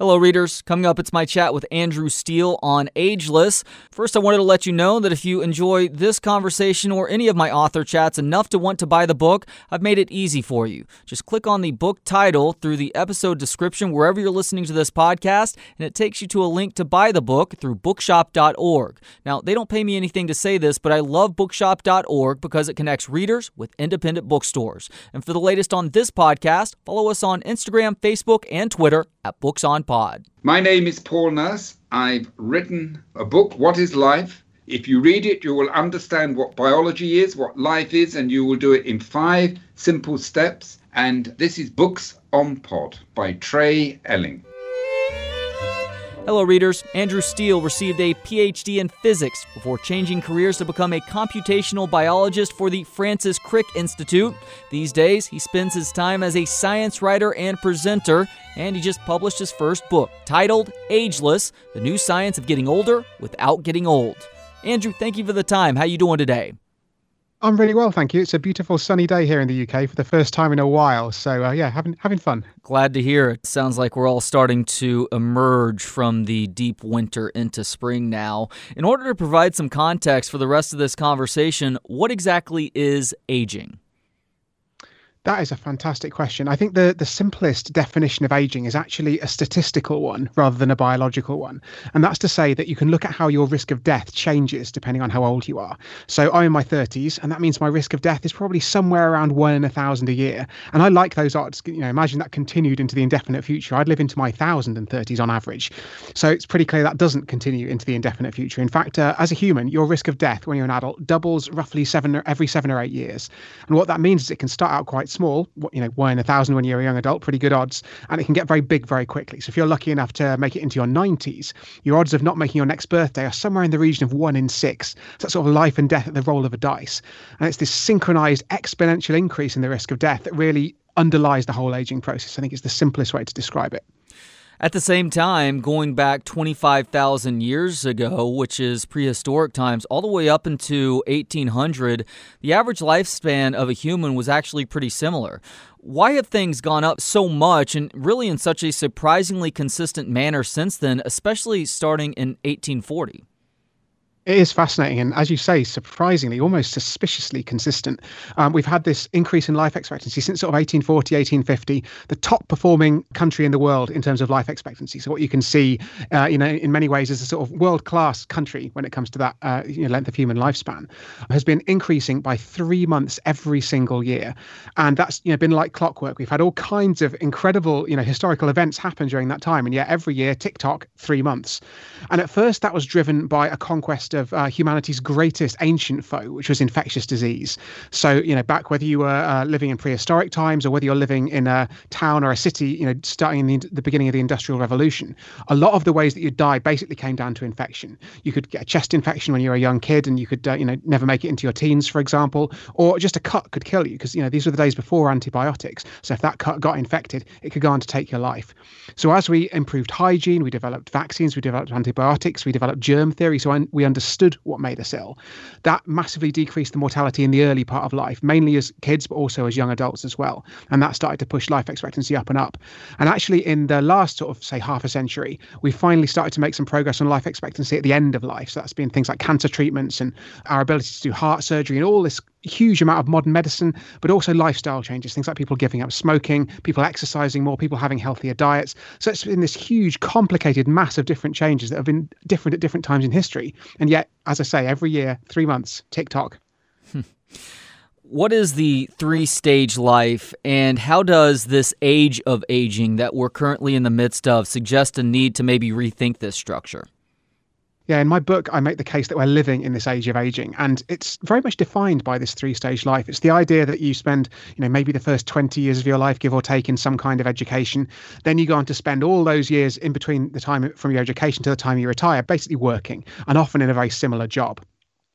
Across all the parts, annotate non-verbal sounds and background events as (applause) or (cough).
Hello, readers. Coming up, it's my chat with Andrew Steele on Ageless. First, I wanted to let you know that if you enjoy this conversation or any of my author chats enough to want to buy the book, I've made it easy for you. Just click on the book title through the episode description wherever you're listening to this podcast, and it takes you to a link to buy the book through bookshop.org. Now, they don't pay me anything to say this, but I love bookshop.org because it connects readers with independent bookstores. And for the latest on this podcast, follow us on Instagram, Facebook, and Twitter at Books on Pod. My name is Paul Nurse. I've written a book, What is Life? If you read it, you will understand what biology is, what life is, and you will do it in five simple steps. And this is Books on Pod by Trey Elling. Hello, readers. Andrew Steele received a PhD in physics before changing careers to become a computational biologist for the Francis Crick Institute. These days, he spends his time as a science writer and presenter, and he just published his first book titled Ageless: The New Science of Getting Older Without Getting Old. Andrew, thank you for the time. How you doing today? I'm really well, thank you. It's a beautiful sunny day here in the UK for the first time in a while. So uh, yeah, having having fun. Glad to hear it. Sounds like we're all starting to emerge from the deep winter into spring now. In order to provide some context for the rest of this conversation, what exactly is aging? That is a fantastic question. I think the, the simplest definition of aging is actually a statistical one rather than a biological one. And that's to say that you can look at how your risk of death changes depending on how old you are. So I'm in my 30s, and that means my risk of death is probably somewhere around one in a thousand a year. And I like those odds. You know, imagine that continued into the indefinite future. I'd live into my thousand and thirties on average. So it's pretty clear that doesn't continue into the indefinite future. In fact, uh, as a human, your risk of death when you're an adult doubles roughly seven every seven or eight years. And what that means is it can start out quite small, you know, one in a thousand when you're a young adult, pretty good odds, and it can get very big very quickly. So if you're lucky enough to make it into your 90s, your odds of not making your next birthday are somewhere in the region of one in six. So that's sort of life and death at the roll of a dice. And it's this synchronized exponential increase in the risk of death that really underlies the whole aging process. I think it's the simplest way to describe it. At the same time, going back 25,000 years ago, which is prehistoric times, all the way up into 1800, the average lifespan of a human was actually pretty similar. Why have things gone up so much and really in such a surprisingly consistent manner since then, especially starting in 1840? It is fascinating, and as you say, surprisingly, almost suspiciously consistent. Um, we've had this increase in life expectancy since sort of 1840, 1850, the top performing country in the world in terms of life expectancy. So what you can see, uh, you know, in many ways, is a sort of world class country when it comes to that uh, you know, length of human lifespan, has been increasing by three months every single year, and that's you know been like clockwork. We've had all kinds of incredible you know historical events happen during that time, and yet every year, TikTok, three months, and at first that was driven by a conquest of uh, humanity's greatest ancient foe, which was infectious disease. So, you know, back whether you were uh, living in prehistoric times or whether you're living in a town or a city, you know, starting in the, the beginning of the Industrial Revolution, a lot of the ways that you die basically came down to infection. You could get a chest infection when you were a young kid and you could, uh, you know, never make it into your teens, for example, or just a cut could kill you because, you know, these were the days before antibiotics. So if that cut got infected, it could go on to take your life. So as we improved hygiene, we developed vaccines, we developed antibiotics, we developed germ theory. So we understood understood what made us ill, that massively decreased the mortality in the early part of life, mainly as kids, but also as young adults as well. And that started to push life expectancy up and up. And actually, in the last sort of, say, half a century, we finally started to make some progress on life expectancy at the end of life. So that's been things like cancer treatments and our ability to do heart surgery and all this huge amount of modern medicine, but also lifestyle changes, things like people giving up smoking, people exercising more, people having healthier diets. So it's been this huge, complicated mass of different changes that have been different at different times in history. And yet, as I say, every year, three months, TikTok. (laughs) What is the three stage life, and how does this age of aging that we're currently in the midst of suggest a need to maybe rethink this structure? Yeah, in my book, I make the case that we're living in this age of aging, and it's very much defined by this three-stage life. It's the idea that you spend, you know, maybe the first 20 years of your life, give or take, in some kind of education. Then you go on to spend all those years in between the time from your education to the time you retire, basically working, and often in a very similar job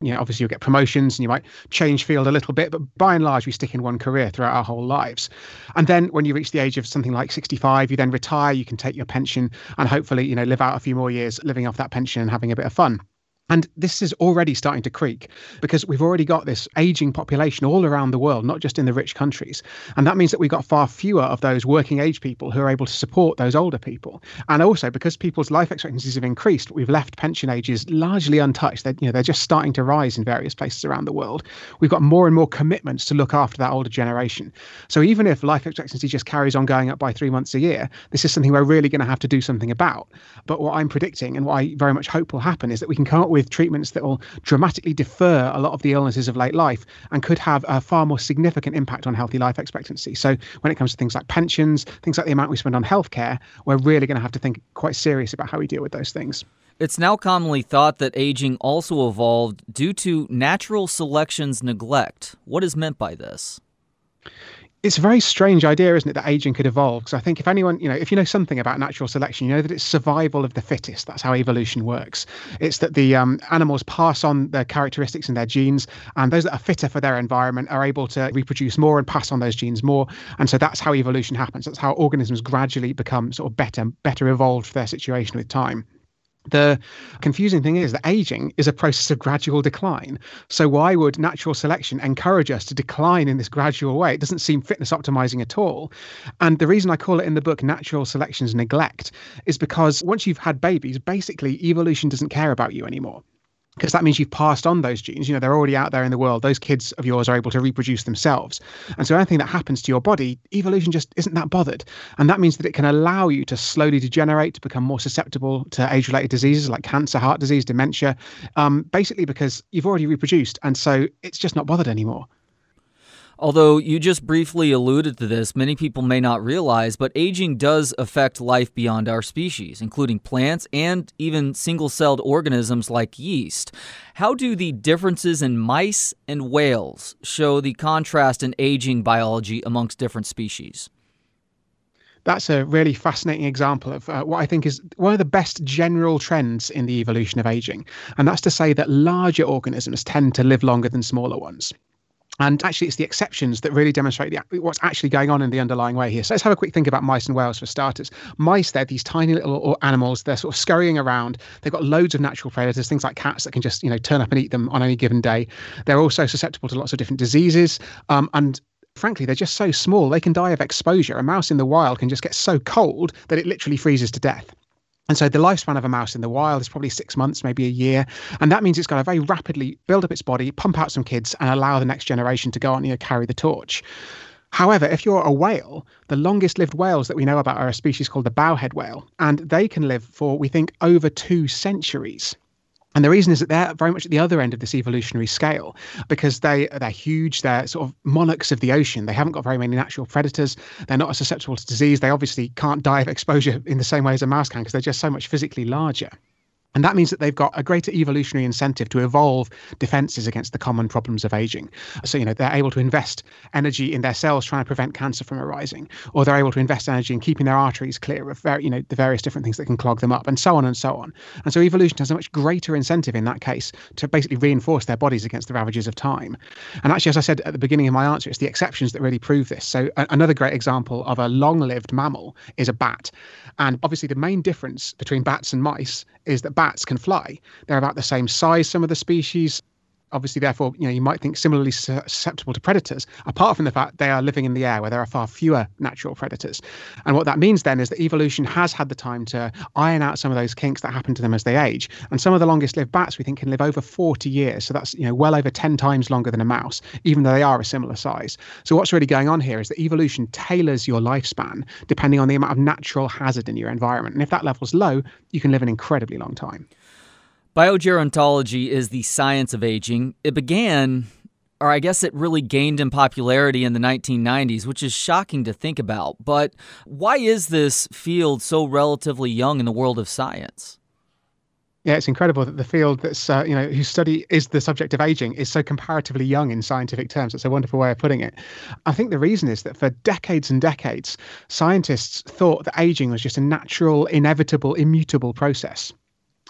you know, obviously you'll get promotions and you might change field a little bit, but by and large, we stick in one career throughout our whole lives. And then when you reach the age of something like 65, you then retire, you can take your pension and hopefully, you know, live out a few more years living off that pension and having a bit of fun. And this is already starting to creak because we've already got this aging population all around the world, not just in the rich countries. And that means that we've got far fewer of those working age people who are able to support those older people. And also because people's life expectancies have increased, we've left pension ages largely untouched. They're, you know, they're just starting to rise in various places around the world. We've got more and more commitments to look after that older generation. So even if life expectancy just carries on going up by three months a year, this is something we're really going to have to do something about. But what I'm predicting and what I very much hope will happen is that we can come up with treatments that will dramatically defer a lot of the illnesses of late life and could have a far more significant impact on healthy life expectancy. So when it comes to things like pensions, things like the amount we spend on healthcare, we're really going to have to think quite serious about how we deal with those things. It's now commonly thought that aging also evolved due to natural selection's neglect. What is meant by this? It's a very strange idea, isn't it, that aging could evolve? Because I think if anyone, you know, if you know something about natural selection, you know that it's survival of the fittest. That's how evolution works. It's that the um, animals pass on their characteristics and their genes, and those that are fitter for their environment are able to reproduce more and pass on those genes more. And so that's how evolution happens. That's how organisms gradually become sort of better, better evolved for their situation with time. The confusing thing is that aging is a process of gradual decline. So, why would natural selection encourage us to decline in this gradual way? It doesn't seem fitness optimizing at all. And the reason I call it in the book natural selection's neglect is because once you've had babies, basically evolution doesn't care about you anymore because that means you've passed on those genes. You know, they're already out there in the world. Those kids of yours are able to reproduce themselves. And so anything that happens to your body, evolution just isn't that bothered. And that means that it can allow you to slowly degenerate, to become more susceptible to age related diseases like cancer, heart disease, dementia, um, basically because you've already reproduced. And so it's just not bothered anymore. Although you just briefly alluded to this, many people may not realize, but aging does affect life beyond our species, including plants and even single celled organisms like yeast. How do the differences in mice and whales show the contrast in aging biology amongst different species? that's a really fascinating example of uh, what I think is one of the best general trends in the evolution of aging. And that's to say that larger organisms tend to live longer than smaller ones. And actually, it's the exceptions that really demonstrate the, what's actually going on in the underlying way here. So let's have a quick think about mice and whales for starters. Mice, they're these tiny little animals. They're sort of scurrying around. They've got loads of natural predators, things like cats that can just you know turn up and eat them on any given day. They're also susceptible to lots of different diseases. Um, and frankly, they're just so small they can die of exposure. A mouse in the wild can just get so cold that it literally freezes to death. And so the lifespan of a mouse in the wild is probably six months, maybe a year. And that means it's got to very rapidly build up its body, pump out some kids, and allow the next generation to go on, you know, carry the torch. However, if you're a whale, the longest lived whales that we know about are a species called the bowhead whale, and they can live for, we think, over two centuries. And the reason is that they're very much at the other end of this evolutionary scale because they they're huge. They're sort of monarchs of the ocean. They haven't got very many natural predators. They're not as susceptible to disease. They obviously can't die of exposure in the same way as a mouse can because they're just so much physically larger. And that means that they've got a greater evolutionary incentive to evolve defenses against the common problems of aging. So, you know, they're able to invest energy in their cells trying to prevent cancer from arising, or they're able to invest energy in keeping their arteries clear of, you know, the various different things that can clog them up, and so on and so on. And so, evolution has a much greater incentive in that case to basically reinforce their bodies against the ravages of time. And actually, as I said at the beginning of my answer, it's the exceptions that really prove this. So, a- another great example of a long lived mammal is a bat. And obviously, the main difference between bats and mice is that bats can fly. They're about the same size, some of the species obviously therefore you know you might think similarly susceptible to predators apart from the fact they are living in the air where there are far fewer natural predators. And what that means then is that evolution has had the time to iron out some of those kinks that happen to them as they age. And some of the longest lived bats we think can live over 40 years. So that's you know well over 10 times longer than a mouse even though they are a similar size. So what's really going on here is that evolution tailors your lifespan depending on the amount of natural hazard in your environment. And if that level's low you can live an incredibly long time Biogerontology is the science of aging. It began, or I guess it really gained in popularity in the 1990s, which is shocking to think about. But why is this field so relatively young in the world of science? Yeah, it's incredible that the field that's uh, you know whose study is the subject of aging is so comparatively young in scientific terms. It's a wonderful way of putting it. I think the reason is that for decades and decades, scientists thought that aging was just a natural, inevitable, immutable process.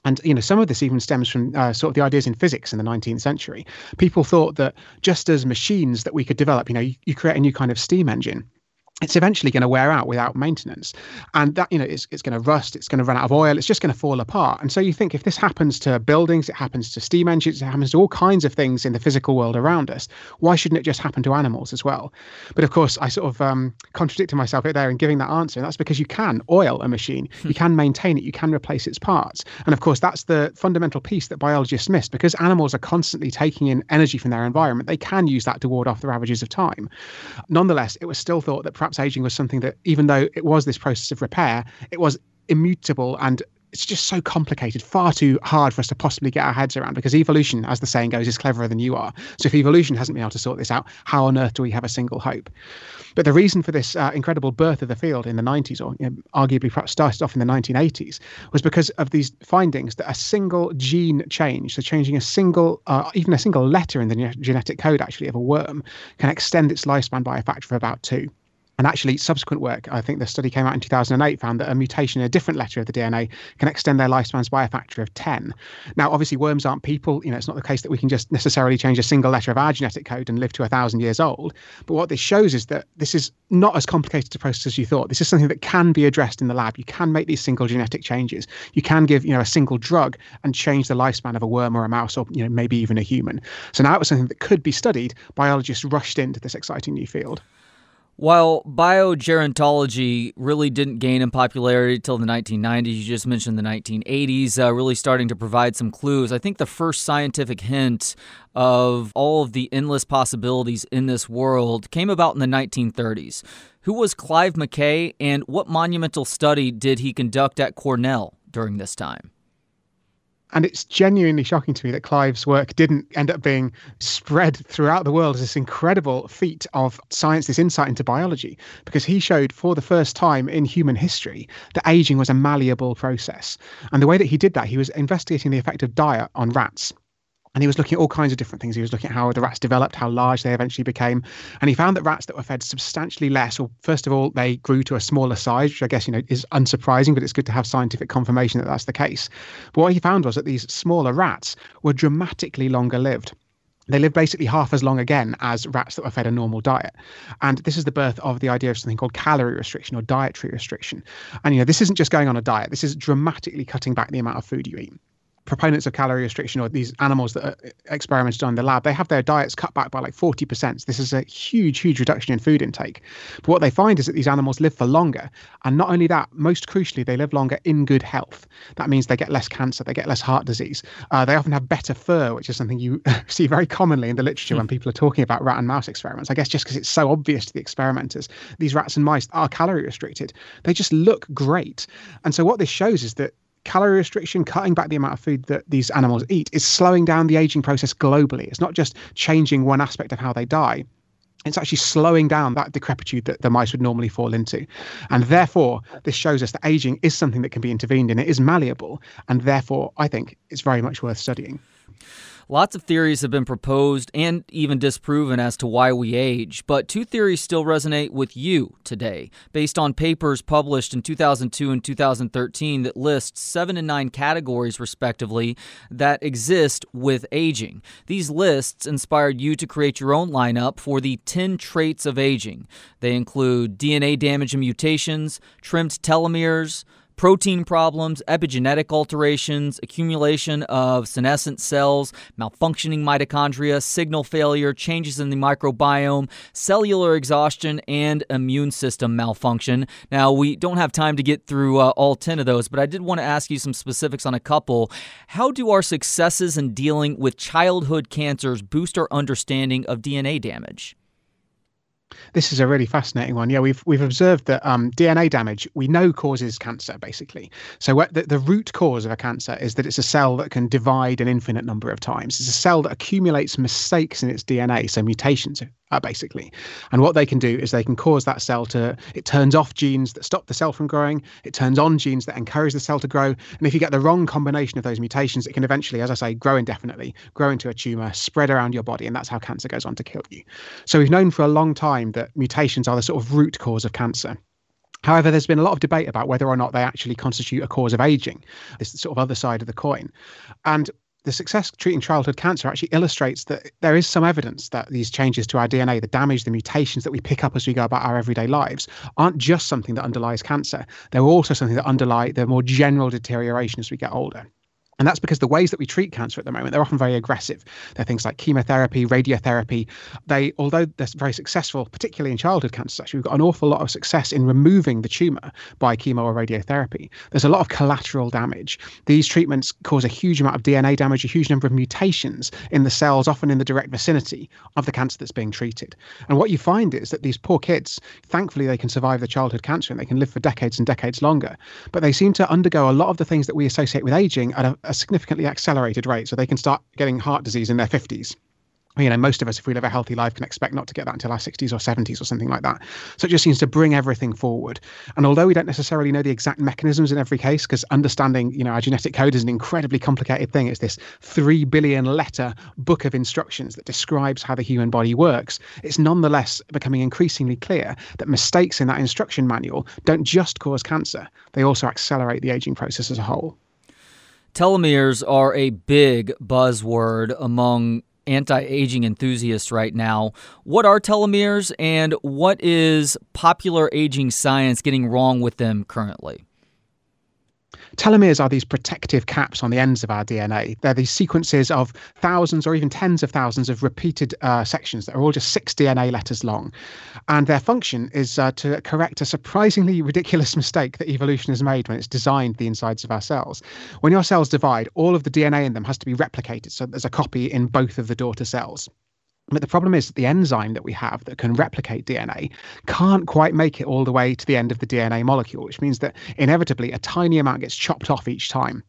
And you know, some of this even stems from uh, sort of the ideas in physics in the 19th century. People thought that just as machines that we could develop, you know, you, you create a new kind of steam engine, it's eventually going to wear out without maintenance. And that you know it's, it's going to rust it's going to run out of oil it's just going to fall apart. And so you think if this happens to buildings it happens to steam engines it happens to all kinds of things in the physical world around us why shouldn't it just happen to animals as well? But of course i sort of um, contradicted myself there in giving that answer. And that's because you can oil a machine you can maintain it you can replace its parts. And of course that's the fundamental piece that biologists miss because animals are constantly taking in energy from their environment. They can use that to ward off the ravages of time. Nonetheless it was still thought that perhaps aging was something that, even though it was this process of repair, it was immutable and it's just so complicated, far too hard for us to possibly get our heads around because evolution, as the saying goes, is cleverer than you are. So if evolution hasn't been able to sort this out, how on earth do we have a single hope? But the reason for this uh, incredible birth of the field in the 90s, or you know, arguably perhaps started off in the 1980s, was because of these findings that a single gene change, so changing a single, uh, even a single letter in the genetic code actually of a worm, can extend its lifespan by a factor of about two. And actually, subsequent work, I think the study came out in 2008, found that a mutation in a different letter of the DNA can extend their lifespans by a factor of 10. Now, obviously, worms aren't people. You know, it's not the case that we can just necessarily change a single letter of our genetic code and live to a thousand years old. But what this shows is that this is not as complicated a process as you thought. This is something that can be addressed in the lab. You can make these single genetic changes. You can give, you know, a single drug and change the lifespan of a worm or a mouse or, you know, maybe even a human. So now it was something that could be studied. Biologists rushed into this exciting new field. While biogerontology really didn't gain in popularity until the 1990s, you just mentioned the 1980s, uh, really starting to provide some clues. I think the first scientific hint of all of the endless possibilities in this world came about in the 1930s. Who was Clive McCay, and what monumental study did he conduct at Cornell during this time? And it's genuinely shocking to me that Clive's work didn't end up being spread throughout the world as this incredible feat of science, this insight into biology, because he showed for the first time in human history that aging was a malleable process. And the way that he did that, he was investigating the effect of diet on rats and he was looking at all kinds of different things. He was looking at how the rats developed, how large they eventually became, and he found that rats that were fed substantially less, or first of all, they grew to a smaller size, which I guess you know is unsurprising, but it's good to have scientific confirmation that that's the case. But what he found was that these smaller rats were dramatically longer lived they live basically half as long again as rats that were fed a normal diet. And this is the birth of the idea of something called calorie restriction or dietary restriction. And you know, this isn't just going on a diet, this is dramatically cutting back the amount of food you eat proponents of calorie restriction or these animals that are experimented on in the lab, they have their diets cut back by like 40%. So this is a huge, huge reduction in food intake. But what they find is that these animals live for longer. And not only that, most crucially, they live longer in good health. That means they get less cancer, they get less heart disease. Uh, they often have better fur, which is something you (laughs) see very commonly in the literature mm. when people are talking about rat and mouse experiments. I guess just because it's so obvious to the experimenters, these rats and mice are calorie restricted. They just look great. And so what this shows is that calorie restriction, cutting back the amount of food that these animals eat, is slowing down the aging process globally. It's not just changing one aspect of how they die. It's actually slowing down that decrepitude that the mice would normally fall into. And therefore, this shows us that aging is something that can be intervened in. It is malleable. And therefore, I think it's very much worth studying. Lots of theories have been proposed and even disproven as to why we age, but two theories still resonate with you today, based on papers published in 2002 and 2013 that list seven and nine categories, respectively, that exist with aging. These lists inspired you to create your own lineup for the 10 traits of aging. They include DNA damage and mutations, trimmed telomeres, protein problems, epigenetic alterations, accumulation of senescent cells, malfunctioning mitochondria, signal failure, changes in the microbiome, cellular exhaustion, and immune system malfunction. Now, we don't have time to get through uh, all 10 of those, but I did want to ask you some specifics on a couple. How do our successes in dealing with childhood cancers boost our understanding of DNA damage? This is a really fascinating one. Yeah, we've we've observed that um, DNA damage we know causes cancer basically. So what, the, the root cause of a cancer is that it's a cell that can divide an infinite number of times. It's a cell that accumulates mistakes in its DNA, so mutations uh, basically. And what they can do is they can cause that cell to, it turns off genes that stop the cell from growing, it turns on genes that encourage the cell to grow. And if you get the wrong combination of those mutations, it can eventually, as I say, grow indefinitely, grow into a tumor, spread around your body. And that's how cancer goes on to kill you. So we've known for a long time that mutations are the sort of root cause of cancer. However, there's been a lot of debate about whether or not they actually constitute a cause of aging, this sort of other side of the coin. And the success treating childhood cancer actually illustrates that there is some evidence that these changes to our DNA, the damage, the mutations that we pick up as we go about our everyday lives, aren't just something that underlies cancer. They're also something that underlie the more general deterioration as we get older. And that's because the ways that we treat cancer at the moment, they're often very aggressive. They're things like chemotherapy, radiotherapy. They, although they're very successful, particularly in childhood cancers, actually, we've got an awful lot of success in removing the tumor by chemo or radiotherapy. There's a lot of collateral damage. These treatments cause a huge amount of DNA damage, a huge number of mutations in the cells, often in the direct vicinity of the cancer that's being treated. And what you find is that these poor kids, thankfully, they can survive the childhood cancer and they can live for decades and decades longer. But they seem to undergo a lot of the things that we associate with aging at a, a significantly accelerated rate. So they can start getting heart disease in their 50s you know, most of us, if we live a healthy life, can expect not to get that until our 60s or 70s or something like that. So it just seems to bring everything forward. And although we don't necessarily know the exact mechanisms in every case, because understanding, you know, our genetic code is an incredibly complicated thing. It's this three billion letter book of instructions that describes how the human body works. It's nonetheless becoming increasingly clear that mistakes in that instruction manual don't just cause cancer; they also accelerate the aging process as a whole. Telomeres are a big buzzword among anti aging enthusiasts right now. What are telomeres and what is popular aging science getting wrong with them currently? Telomeres are these protective caps on the ends of our DNA. They're these sequences of thousands or even tens of thousands of repeated uh, sections that are all just six DNA letters long. And their function is uh, to correct a surprisingly (laughs) ridiculous mistake that evolution has made when it's designed the insides of our cells. When your cells divide, all of the DNA in them has to be replicated. So there's a copy in both of the daughter cells. But the problem is that the enzyme that we have that can replicate DNA can't quite make it all the way to the end of the DNA molecule, which means that inevitably a tiny amount gets chopped off each time.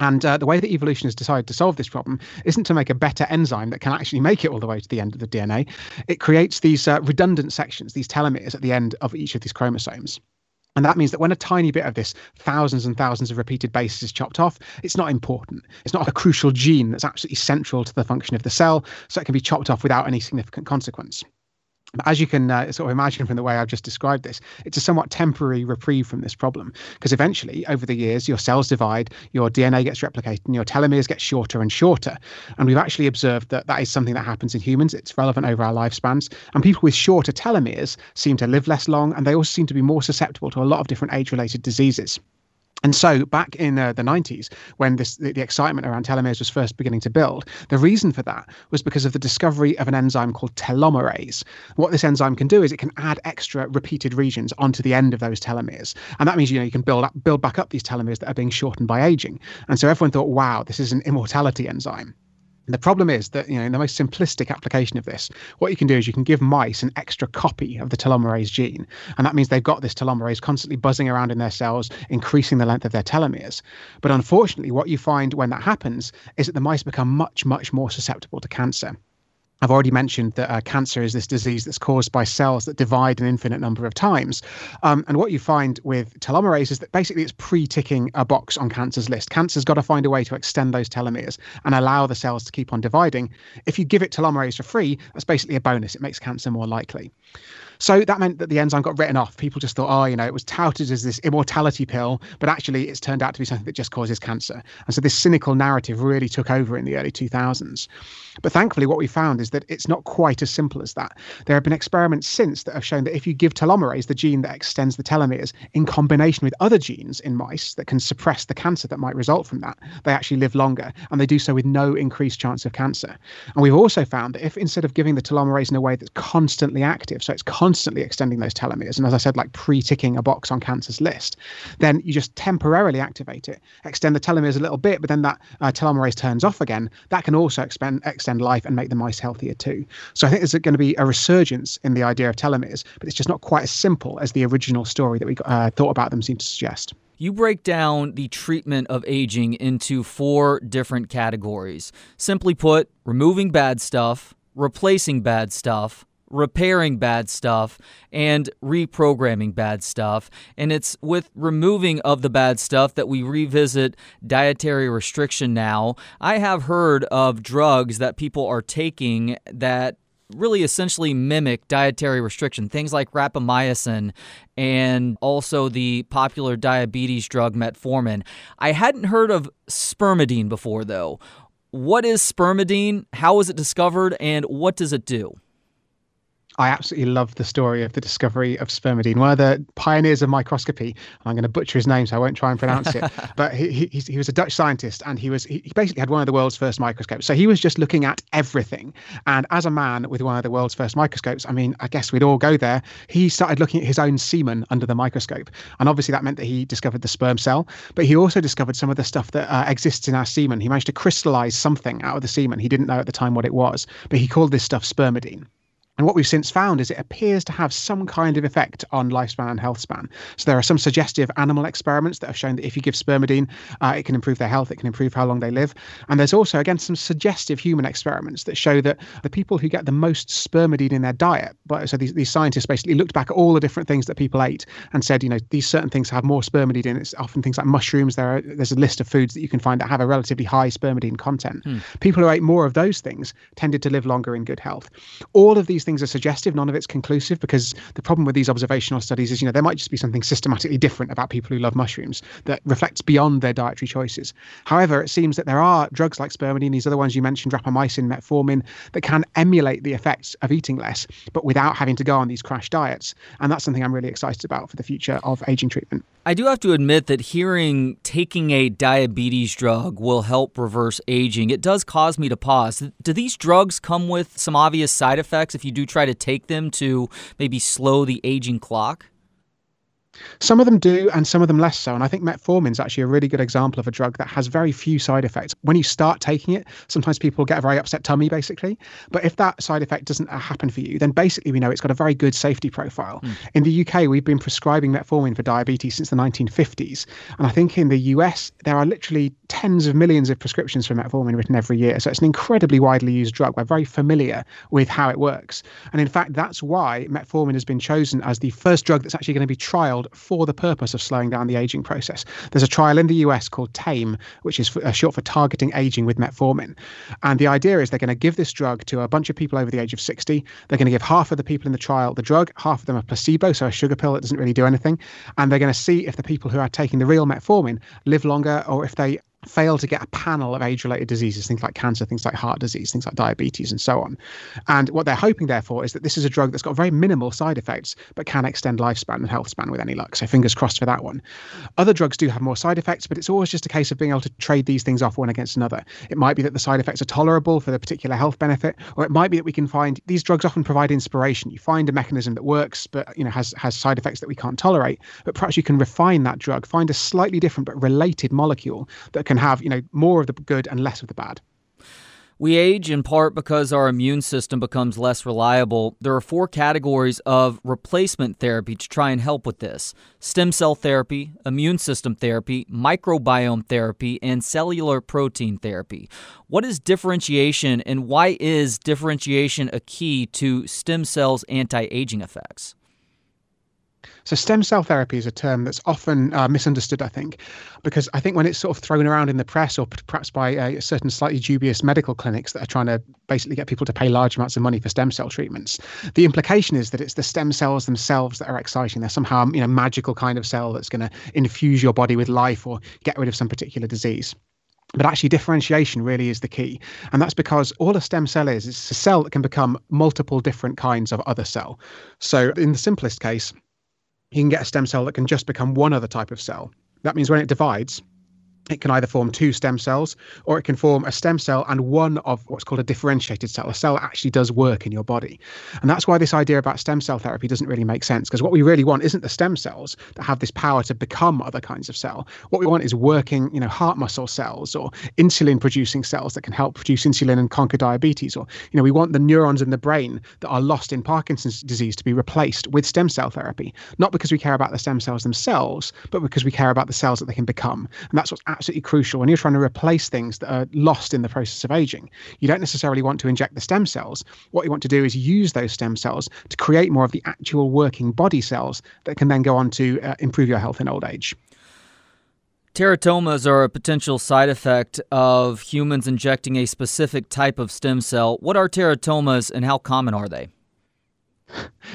And uh, the way that evolution has decided to solve this problem isn't to make a better enzyme that can actually make it all the way to the end of the DNA. It creates these uh, redundant sections, these telomeres at the end of each of these chromosomes. And that means that when a tiny bit of this thousands and thousands of repeated bases is chopped off, it's not important. It's not a crucial gene that's absolutely central to the function of the cell, so it can be chopped off without any significant consequence. As you can uh, sort of imagine from the way I've just described this, it's a somewhat temporary reprieve from this problem because eventually, over the years, your cells divide, your DNA gets replicated, and your telomeres get shorter and shorter. And we've actually observed that that is something that happens in humans. It's relevant over our lifespans. And people with shorter telomeres seem to live less long, and they also seem to be more susceptible to a lot of different age related diseases. And so, back in uh, the 90s, when this, the, the, excitement around telomeres was first beginning to build, the reason for that was because of the discovery of an enzyme called telomerase. What this enzyme can do is it can add extra repeated regions onto the end of those telomeres, and that means you know you can build up, build back up these telomeres that are being shortened by aging. And so everyone thought, wow, this is an immortality enzyme. The problem is that, you know, in the most simplistic application of this, what you can do is you can give mice an extra copy of the telomerase gene. And that means they've got this telomerase constantly buzzing around in their cells, increasing the length of their telomeres. But unfortunately, what you find when that happens is that the mice become much, much more susceptible to cancer. I've already mentioned that uh, cancer is this disease that's caused by cells that divide an infinite number of times. Um, and what you find with telomerase is that basically it's pre ticking a box on cancer's list. Cancer's got to find a way to extend those telomeres and allow the cells to keep on dividing. If you give it telomerase for free, that's basically a bonus. It makes cancer more likely. So that meant that the enzyme got written off. People just thought, oh, you know, it was touted as this immortality pill, but actually it's turned out to be something that just causes cancer. And so this cynical narrative really took over in the early 2000s. But thankfully, what we found is that it's not quite as simple as that. There have been experiments since that have shown that if you give telomerase, the gene that extends the telomeres, in combination with other genes in mice that can suppress the cancer that might result from that, they actually live longer. And they do so with no increased chance of cancer. And we've also found that if instead of giving the telomerase in a way that's constantly active, so it's constantly constantly extending those telomeres, and as I said, like pre-ticking a box on cancer's list, then you just temporarily activate it, extend the telomeres a little bit, but then that uh, telomerase turns off again. That can also expend, extend life and make the mice healthier too. So I think there's going to be a resurgence in the idea of telomeres, but it's just not quite as simple as the original story that we uh, thought about them seemed to suggest. You break down the treatment of aging into four different categories. Simply put, removing bad stuff, replacing bad stuff, repairing bad stuff and reprogramming bad stuff. And it's with removing of the bad stuff that we revisit dietary restriction now. I have heard of drugs that people are taking that really essentially mimic dietary restriction, things like rapamycin and also the popular diabetes drug metformin. I hadn't heard of spermidine before, though. What is spermidine? How was it discovered? And what does it do? I absolutely love the story of the discovery of spermidine. One of the pioneers of microscopy, I'm going to butcher his name, so I won't try and pronounce it. (laughs) but he, he, he was a Dutch scientist, and he was he basically had one of the world's first microscopes. So he was just looking at everything. And as a man with one of the world's first microscopes, I mean, I guess we'd all go there. He started looking at his own semen under the microscope, and obviously that meant that he discovered the sperm cell. But he also discovered some of the stuff that uh, exists in our semen. He managed to crystallize something out of the semen. He didn't know at the time what it was, but he called this stuff spermidine. And what we've since found is it appears to have some kind of effect on lifespan and health span. So there are some suggestive animal experiments that have shown that if you give spermidine, uh, it can improve their health, it can improve how long they live. And there's also, again, some suggestive human experiments that show that the people who get the most spermidine in their diet, but so these, these scientists basically looked back at all the different things that people ate and said, you know, these certain things have more spermidine in it. It's often things like mushrooms. There are, there's a list of foods that you can find that have a relatively high spermidine content. Hmm. People who ate more of those things tended to live longer in good health. All of these things are suggestive none of it's conclusive because the problem with these observational studies is, you know, there might just be something systematically different about people who love mushrooms that reflects beyond their dietary choices. However, it seems that there are drugs like spermidine, these other ones you mentioned, rapamycin, metformin, that can emulate the effects of eating less, but without having to go on these crash diets. And that's something I'm really excited about for the future of aging treatment. I do have to admit that hearing taking a diabetes drug will help reverse aging, it does cause me to pause. Do these drugs come with some obvious side effects if you do try to take them to maybe slow the aging clock? Some of them do, and some of them less so. And I think metformin is actually a really good example of a drug that has very few side effects. When you start taking it, sometimes people get a very upset tummy, basically. But if that side effect doesn't happen for you, then basically we know it's got a very good safety profile. Mm. In the UK, we've been prescribing metformin for diabetes since the 1950s. And I think in the US, there are literally tens of millions of prescriptions for metformin written every year. So it's an incredibly widely used drug. We're very familiar with how it works. And in fact, that's why metformin has been chosen as the first drug that's actually going to be trialed for the purpose of slowing down the aging process. There's a trial in the US called TAME, which is for, uh, short for targeting aging with metformin. And the idea is they're going to give this drug to a bunch of people over the age of 60. They're going to give half of the people in the trial the drug, half of them a placebo, so a sugar pill that doesn't really do anything. And they're going to see if the people who are taking the real metformin live longer or if they fail to get a panel of age related diseases, things like cancer, things like heart disease, things like diabetes, and so on. And what they're hoping, therefore, is that this is a drug that's got very minimal side effects, but can extend lifespan and health span with any luck. So fingers crossed for that one. Other drugs do have more side effects, but it's always just a case of being able to trade these things off one against another. It might be that the side effects are tolerable for the particular health benefit, or it might be that we can find these drugs often provide inspiration. You find a mechanism that works, but you know has has side effects that we can't tolerate. But perhaps you can refine that drug, find a slightly different but related molecule that can have you know more of the good and less of the bad. We age in part because our immune system becomes less reliable. There are four categories of replacement therapy to try and help with this stem cell therapy, immune system therapy, microbiome therapy, and cellular protein therapy. What is differentiation and why is differentiation a key to stem cells' anti aging effects? So, stem cell therapy is a term that's often uh, misunderstood, I think, because I think when it's sort of thrown around in the press or perhaps by uh, certain slightly dubious medical clinics that are trying to basically get people to pay large amounts of money for stem cell treatments, the implication is that it's the stem cells themselves that are exciting. They're somehow, you know, magical kind of cell that's going to infuse your body with life or get rid of some particular disease. But actually, differentiation really is the key. And that's because all a stem cell is, is a cell that can become multiple different kinds of other cell. So, in the simplest case, you can get a stem cell that can just become one other type of cell. That means when it divides, it can either form two stem cells or it can form a stem cell and one of what's called a differentiated cell. A cell actually does work in your body. And that's why this idea about stem cell therapy doesn't really make sense because what we really want isn't the stem cells that have this power to become other kinds of cell. What we want is working, you know, heart muscle cells or insulin producing cells that can help produce insulin and conquer diabetes. Or, you know, we want the neurons in the brain that are lost in Parkinson's disease to be replaced with stem cell therapy, not because we care about the stem cells themselves, but because we care about the cells that they can become. And that's what's absolutely crucial when you're trying to replace things that are lost in the process of aging. You don't necessarily want to inject the stem cells. What you want to do is use those stem cells to create more of the actual working body cells that can then go on to uh, improve your health in old age. Teratomas are a potential side effect of humans injecting a specific type of stem cell. What are teratomas and how common are they?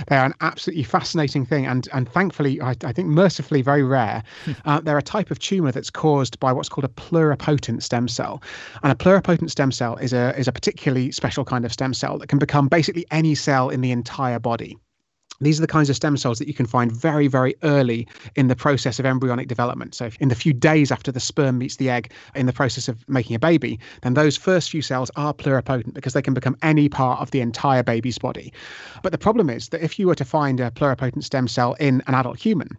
They are an absolutely fascinating thing, and and thankfully, I, I think mercifully very rare. uh, they're a type of tumor that's caused by what's called a pluripotent stem cell, and a pluripotent stem cell is a is a particularly special kind of stem cell that can become basically any cell in the entire body. These are the kinds of stem cells that you can find very, very early in the process of embryonic development. So, in the few days after the sperm meets the egg in the process of making a baby, then those first few cells are pluripotent because they can become any part of the entire baby's body. But the problem is that if you were to find a pluripotent stem cell in an adult human,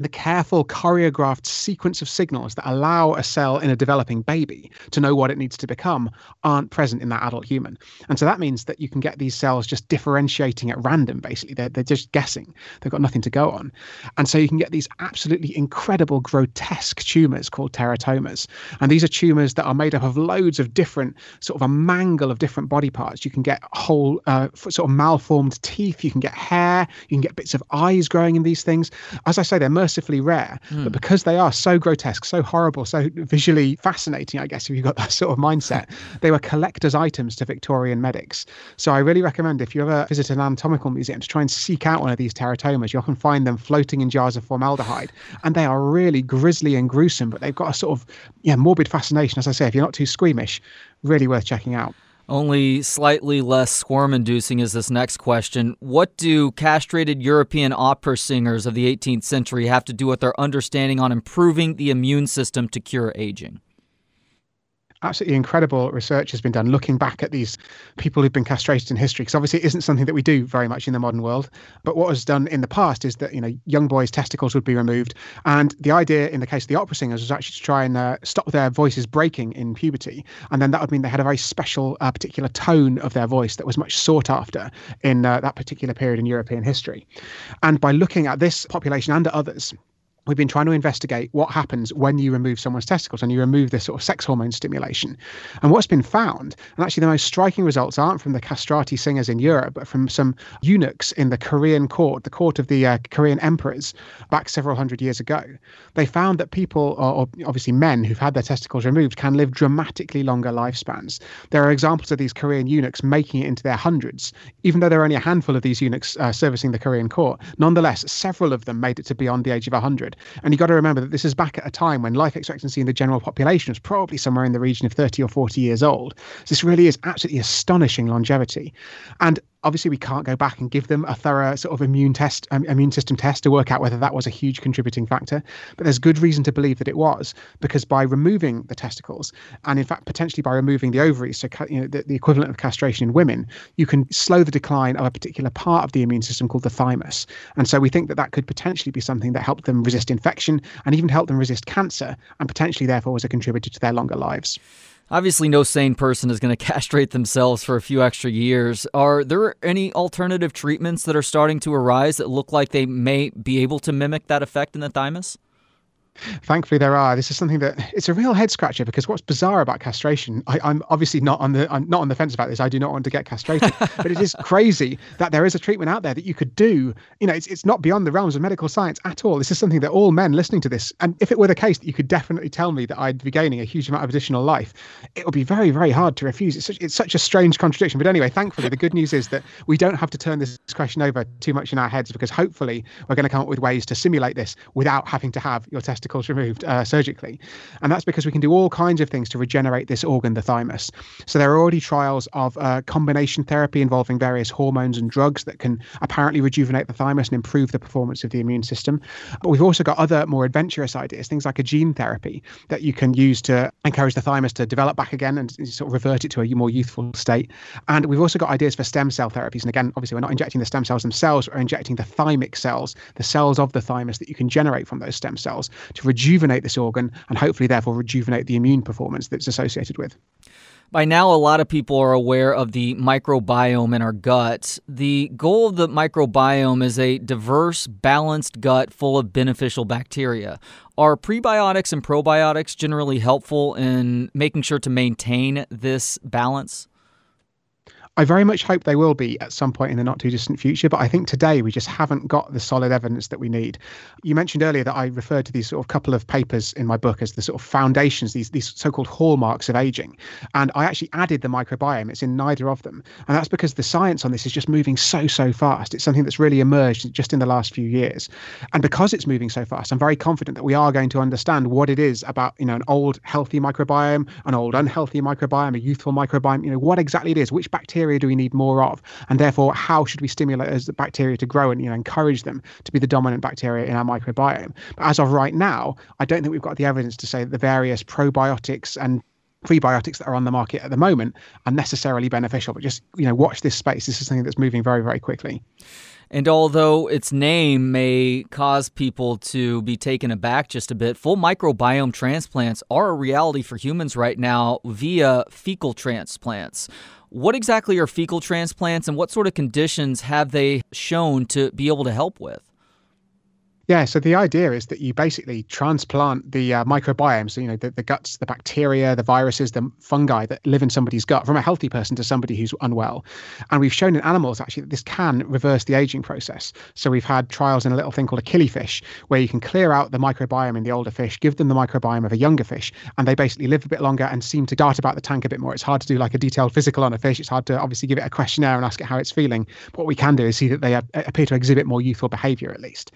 the careful choreographed sequence of signals that allow a cell in a developing baby to know what it needs to become aren't present in that adult human. And so that means that you can get these cells just differentiating at random, basically. They're, they're just guessing, they've got nothing to go on. And so you can get these absolutely incredible, grotesque tumors called teratomas. And these are tumors that are made up of loads of different, sort of a mangle of different body parts. You can get whole, uh, sort of malformed teeth, you can get hair, you can get bits of eyes growing in these things. As I say, they're mercifully rare, mm. but because they are so grotesque, so horrible, so visually fascinating, I guess, if you've got that sort of mindset, (laughs) they were collector's items to Victorian medics. So I really recommend if you ever visit an anatomical museum to try and seek out one of these teratomas, you often find them floating in jars of formaldehyde. And they are really grisly and gruesome, but they've got a sort of yeah, morbid fascination. As I say, if you're not too squeamish, really worth checking out. Only slightly less squirm inducing is this next question. What do castrated European opera singers of the 18th century have to do with their understanding on improving the immune system to cure aging? Absolutely incredible research has been done looking back at these people who've been castrated in history because obviously it isn't something that we do very much in the modern world. But what was done in the past is that you know young boys testicles would be removed. And the idea in the case of the opera singers was actually to try and uh, stop their voices breaking in puberty. And then that would mean they had a very special uh, particular tone of their voice that was much sought after in uh, that particular period in european history. And by looking at this population and others we've been trying to investigate what happens when you remove someone's testicles and you remove this sort of sex hormone stimulation. And what's been found, and actually the most striking results aren't from the castrati singers in Europe, but from some eunuchs in the Korean court, the court of the uh, Korean emperors, back several hundred years ago. They found that people, or, obviously men who've had their testicles removed, can live dramatically longer lifespans. There are examples of these Korean eunuchs making it into their hundreds, even though there are only a handful of these eunuchs uh, servicing the Korean court. Nonetheless, several of them made it to beyond the age of 100. And you've got to remember that this is back at a time when life expectancy in the general population was probably somewhere in the region of 30 or 40 years old. So this really is absolutely astonishing longevity. And obviously we can't go back and give them a thorough sort of immune test um, immune system test to work out whether that was a huge contributing factor. But there's good reason to believe that it was because by removing the testicles and in fact potentially by removing the ovaries so you know the, the equivalent of castration in women you can slow the decline of a particular part of the immune system called the thymus. And so we think that that could potentially be something that helped them resist infection and even help them resist cancer and potentially therefore was a contributor to their longer lives Obviously, no sane person is going (laughs) to castrate themselves for a few extra years. Are there any alternative treatments that are starting to arise that look like they may be able to mimic that effect in the thymus? Thankfully, there are. This is something that it's a real head scratcher because what's bizarre about castration, I, am obviously not on the I'm not on the fence about this. I do not want to get castrated, (laughs) but it is crazy that there is a treatment out there that you could do. You know, it's it's not beyond the realms of medical science at all. This is something that all men listening to this, and if it were the case that you could definitely tell me that I'd be gaining a huge amount of additional life, it would be very very hard to refuse. It's such, it's such a strange contradiction. But anyway, thankfully, the good news is that we don't have to turn this question over too much in our heads because hopefully we're going to come up with ways to simulate this without having to have your testicles removed. Uh, surgically. And that's because we can do all kinds of things to regenerate this organ, the thymus. So there are already trials of uh, combination therapy involving various hormones and drugs that can apparently rejuvenate the thymus and improve the performance of the immune system. But we've also got other more adventurous ideas, things like a gene therapy that you can use to encourage the thymus to develop back again and sort of revert it to a more youthful state. And we've also got ideas for stem cell therapies. And again, obviously, we're not injecting the stem cells themselves, we're injecting the thymic cells, the cells of the thymus that you can generate from those stem cells to rejuvenate this organ and hopefully, therefore, rejuvenate the immune performance that's associated with. By now, a lot of people are aware of the microbiome in our gut. The goal of the microbiome is a diverse, balanced gut full of beneficial bacteria. Are prebiotics and probiotics generally helpful in making sure to maintain this balance? I very much hope they will be at some point in the not too distant future, but I think today we just haven't got the solid evidence that we need. You mentioned earlier that I referred to these sort of couple of papers in my book as the sort of foundations, these these so-called hallmarks of aging, and I actually added the microbiome. It's in neither of them, and that's because the science on this is just moving so so fast. It's something that's really emerged just in the last few years, and because it's moving so fast, I'm very confident that we are going to understand what it is about you know an old healthy microbiome, an old unhealthy microbiome, a youthful microbiome. You know what exactly it is, which bacteria do we need more of, and therefore how should we stimulate those bacteria to grow and you know encourage them to be the dominant bacteria in our microbiome. But as of right now, I don't think we've got the evidence to say that the various probiotics and prebiotics that are on the market at the moment are necessarily beneficial. But just you know watch this space. This is something that's moving very very quickly. And although its name may cause people to be taken aback just a bit, full microbiome transplants are a reality for humans right now via fecal transplants. What exactly are fecal transplants and what sort of conditions have they shown to be able to help with? Yeah, so the idea is that you basically transplant the uh, microbiome, so you know the, the guts, the bacteria, the viruses, the fungi that live in somebody's gut from a healthy person to somebody who's unwell. And we've shown in animals actually that this can reverse the aging process. So we've had trials in a little thing called a killifish, where you can clear out the microbiome in the older fish, give them the microbiome of a younger fish, and they basically live a bit longer and seem to dart about the tank a bit more. It's hard to do like a detailed physical on a fish. It's hard to obviously give it a questionnaire and ask it how it's feeling. But what we can do is see that they appear to exhibit more youthful behavior at least.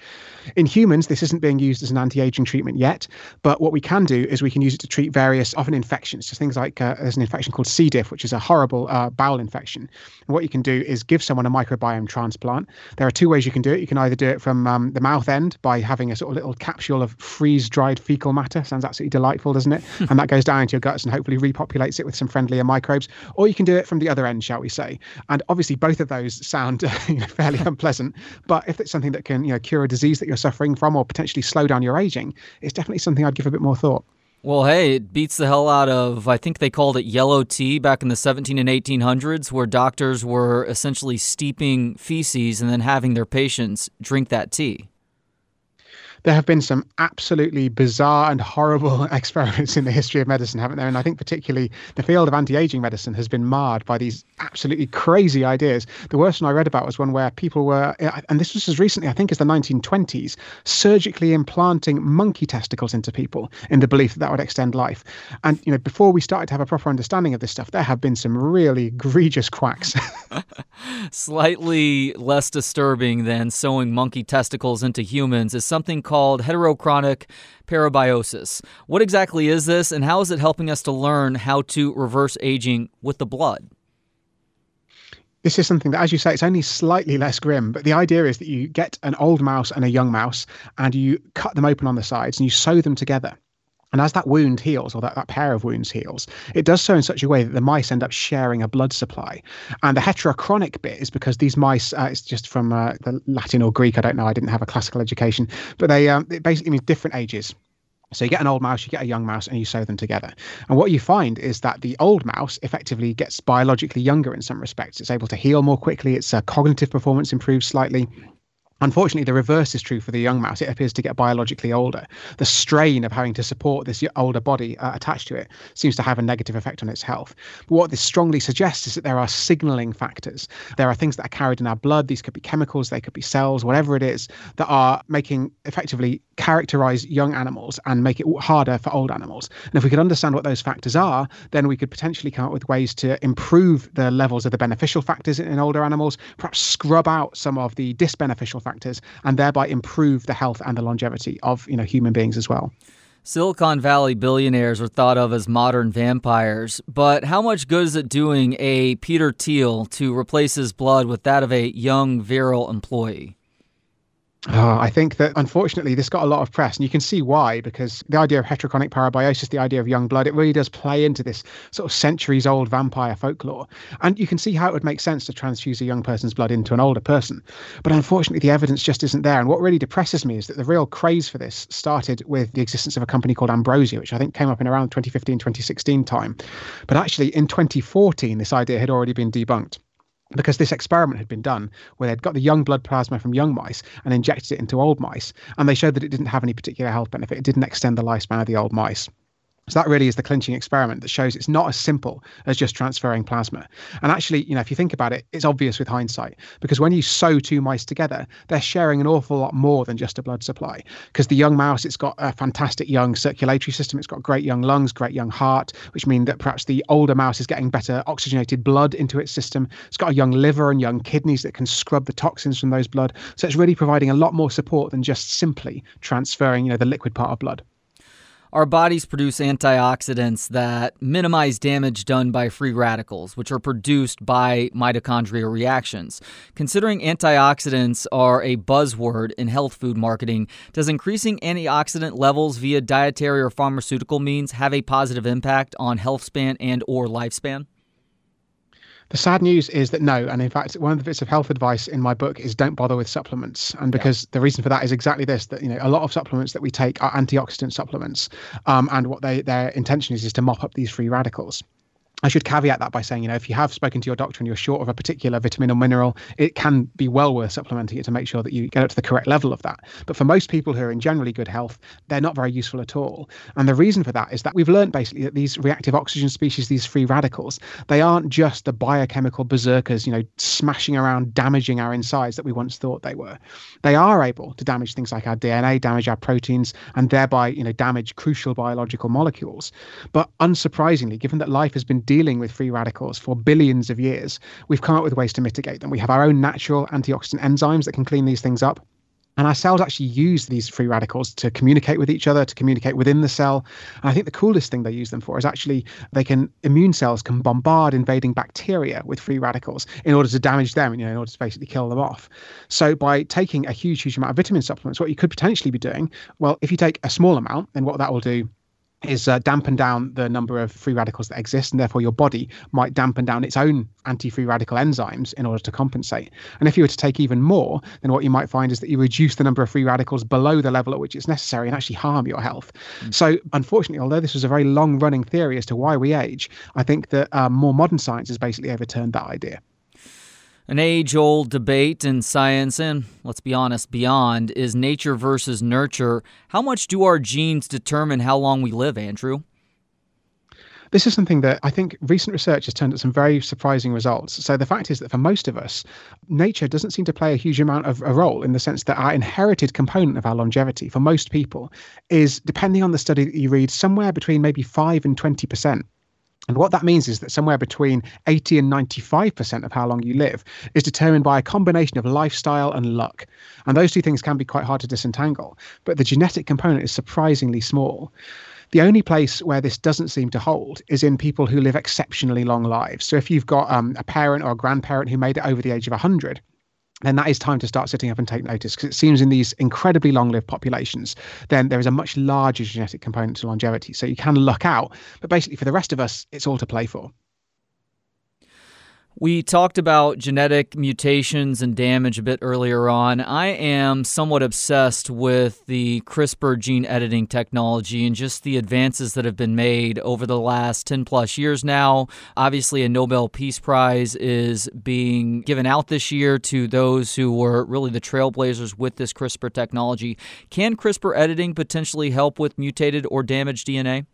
In humans, this isn't being used as an anti-aging treatment yet, but what we can do is we can use it to treat various often infections. So things like uh, there's an infection called C. diff, which is a horrible uh, bowel infection. And what you can do is give someone a microbiome transplant. There are two ways you can do it. You can either do it from um, the mouth end by having a sort of little capsule of freeze-dried fecal matter. Sounds absolutely delightful, doesn't it? and that goes down into your guts and hopefully repopulates it with some friendlier microbes. Or you can do it from the other end, shall we say? And obviously, both of those sound (laughs) you know, fairly (laughs) unpleasant. But if it's something that can you know cure a disease that you're suffering from or potentially slow down your aging, it's definitely something I'd give a bit more thought. Well, hey, it beats the hell out of, I think they called it yellow tea back in the 17 and 1800s, where doctors were essentially steeping feces and then having their patients drink that tea there have been some absolutely bizarre and horrible (laughs) experiments in the history of medicine, haven't there? And I think particularly the field of anti-aging medicine has been marred by these absolutely crazy ideas. The worst one I read about was one where people were, eh, and this was as recently, I think, as the 1920s, surgically implanting monkey testicles into people in the belief that that would extend life. And you know, before we started to have a proper understanding of this stuff, there have been some really egregious quacks. (laughs) Slightly less disturbing than sewing monkey testicles into humans is something called called heterochronic parabiosis. What exactly is this, and how is it helping us to learn how to reverse aging with the blood? this is something that, as you say, it's only slightly less grim. But the idea is that you get an old mouse and a young mouse, and you cut them open on the sides and you sew them together. And as that wound heals, or that, that pair of wounds heals, it does so in such a way that the mice end up sharing a blood supply. And the heterochronic bit is because these mice, uh, it's just from uh, the Latin or Greek, I don't know, I didn't have a classical education, but they um, it basically means different ages. So you get an old mouse, you get a young mouse, and you sew them together. And what you find is that the old mouse effectively gets biologically younger in some respects. It's able to heal more quickly. Its uh, cognitive performance improves slightly. Unfortunately, the reverse is true for the young mouse. It appears to get biologically older. The strain of having to support this older body uh, attached to it seems to have a negative effect on its health. But what this strongly suggests is that there are signaling factors. There are things that are carried in our blood. These could be chemicals, they could be cells, whatever it is, that are making effectively characterize young animals and make it harder for old animals. And if we could understand what those factors are, then we could potentially come up with ways to improve the levels of the beneficial factors in older animals, perhaps scrub out some of the disbeneficial factors and thereby improve the health and the longevity of you know human beings as well. Silicon Valley billionaires are thought of as modern vampires, but how much good is it doing a Peter Thiel to replace his blood with that of a young, virile employee? Oh, I think that unfortunately this got a lot of press, and you can see why, because the idea of heterochronic parabiosis, the idea of young blood, it really does play into this sort of centuries old vampire folklore. And you can see how it would make sense to transfuse a young person's blood into an older person. But unfortunately, the evidence just isn't there. And what really depresses me is that the real craze for this started with the existence of a company called Ambrosia, which I think came up in around 2015, 2016 time. But actually, in 2014, this idea had already been debunked because this experiment had been done where they'd got the young blood plasma from young mice and injected it into old mice, and they showed that it didn't have any particular health benefit. It didn't extend the lifespan of the old mice. So that really is the clinching experiment that shows it's not as simple as just transferring plasma. And actually, you know, if you think about it, it's obvious with hindsight because when you sew two mice together, they're sharing an awful lot more than just a blood supply. Because the young mouse, it's got a fantastic young circulatory system, it's got great young lungs, great young heart, which mean that perhaps the older mouse is getting better oxygenated blood into its system. It's got a young liver and young kidneys that can scrub the toxins from those blood. So it's really providing a lot more support than just simply transferring, you know, the liquid part of blood. Our bodies produce antioxidants that minimize damage done by free radicals, which are produced by mitochondrial reactions. Considering antioxidants are a buzzword in health food marketing, does increasing antioxidant levels via dietary or pharmaceutical means have a positive impact on health span and or lifespan? The sad news is that no, and in fact, one of the bits of health advice in my book is don't bother with supplements, and because yeah. the reason for that is exactly this: that you know a lot of supplements that we take are antioxidant supplements, um, and what they their intention is is to mop up these free radicals. I should caveat that by saying, you know, if you have spoken to your doctor and you're short of a particular vitamin or mineral, it can be well worth supplementing it to make sure that you get up to the correct level of that. But for most people who are in generally good health, they're not very useful at all. And the reason for that is that we've learned basically that these reactive oxygen species, these free radicals, they aren't just the biochemical berserkers, you know, smashing around, damaging our insides that we once thought they were. They are able to damage things like our DNA, damage our proteins, and thereby, you know, damage crucial biological molecules. But unsurprisingly, given that life has been dealing with free radicals for billions of years, we've come up with ways to mitigate them. We have our own natural antioxidant enzymes that can clean these things up. And our cells actually use these free radicals to communicate with each other, to communicate within the cell. And I think the coolest thing they use them for is actually they can immune cells can bombard invading bacteria with free radicals in order to damage them, you know, in order to basically kill them off. So by taking a huge, huge amount of vitamin supplements, what you could potentially be doing, well, if you take a small amount, then what that will do is uh, dampen down the number of free radicals that exist, and therefore your body might dampen down its own anti-free radical enzymes in order to compensate. And if you were to take even more, then what you might find is that you reduce the number of free radicals below the level at which it's necessary and actually harm your health. Mm. So, unfortunately, although this was a very long-running theory as to why we age, I think that uh, more modern science has basically overturned that idea. An age old debate in science, and let's be honest, beyond, is nature versus nurture. How much do our genes determine how long we live, Andrew? This is something that I think recent research has turned up some very surprising results. So the fact is that for most of us, nature doesn't seem to play a huge amount of a role in the sense that our inherited component of our longevity for most people is, depending on the study that you read, somewhere between maybe 5 and 20%. And what that means is that somewhere between 80 and 95% of how long you live is determined by a combination of lifestyle and luck. And those two things can be quite hard to disentangle, but the genetic component is surprisingly small. The only place where this doesn't seem to hold is in people who live exceptionally long lives. So if you've got um, a parent or a grandparent who made it over the age of 100, then that is time to start sitting up and take notice because it seems in these incredibly long lived populations, then there is a much larger genetic component to longevity. So you can luck out, but basically for the rest of us, it's all to play for. We talked about genetic mutations and damage a bit earlier on. I am somewhat obsessed with the CRISPR gene editing technology and just the advances that have been made over the last 10 plus years now. Obviously, a Nobel Peace Prize is being given out this year to those who were really the trailblazers with this CRISPR technology. Can CRISPR editing potentially help with mutated or damaged DNA?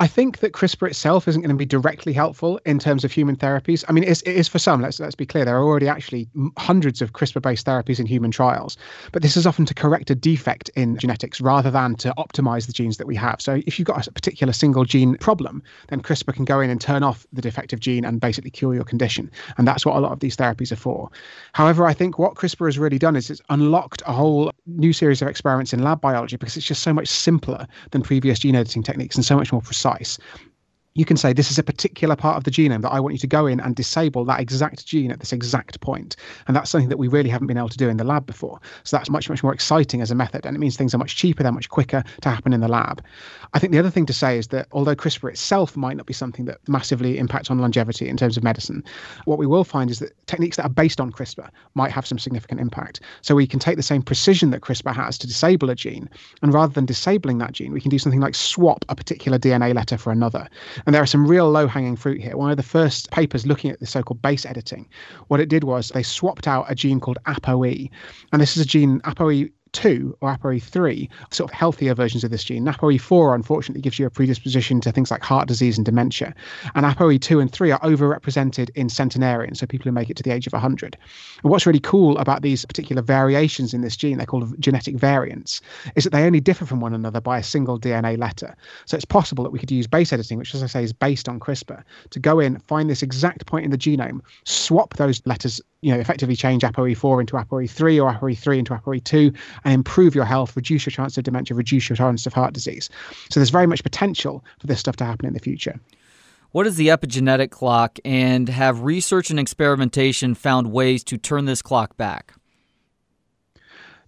I think that CRISPR itself isn't going to be directly helpful in terms of human therapies. I mean, it is for some. Let's let's be clear. There are already actually hundreds of CRISPR-based therapies in human trials, but this is often to correct a defect in genetics rather than to optimize the genes that we have. So if you've got a particular single gene problem, then CRISPR can go in and turn off the defective gene and basically cure your condition. And that's what a lot of these therapies are for. However, I think what CRISPR has really done is it's unlocked a whole new series of experiments in lab biology because it's just so much simpler than previous gene editing techniques and so much more precise precise you can say this is a particular part of the genome that I want you to go in and disable that exact gene at this exact point. And that's something that we really haven't been able to do in the lab before. So that's much, much more exciting as a method. And it means things are much cheaper, they're much quicker to happen in the lab. I think the other thing to say is that although CRISPR itself might not be something that massively impacts on longevity in terms of medicine, what we will find is that techniques that are based on CRISPR might have some significant impact. So we can take the same precision that CRISPR has to disable a gene, and rather than disabling that gene, we can do something like swap a particular DNA letter for another. And there are some real low hanging fruit here. One of the first papers looking at the so called base editing, what it did was they swapped out a gene called ApoE. And this is a gene, ApoE 2 or ApoE3, sort of healthier versions of this gene. ApoE4, unfortunately, gives you a predisposition to things like heart disease and dementia. And ApoE2 and 3 are overrepresented in centenarians, so people who make it to the age of 100. And what's really cool about these particular variations in this gene, they're called genetic variants, is that they only differ from one another by a single DNA letter. So it's possible that we could use base editing, which, as I say, is based on CRISPR, to go in, find this exact point in the genome, swap those letters you know, effectively change ApoE4 into ApoE3 or ApoE3 into ApoE2 and improve your health, reduce your chance of dementia, reduce your chance of heart disease. So there's very much potential for this stuff to happen in the future. What is the epigenetic clock, and have research and experimentation found ways to turn this clock back?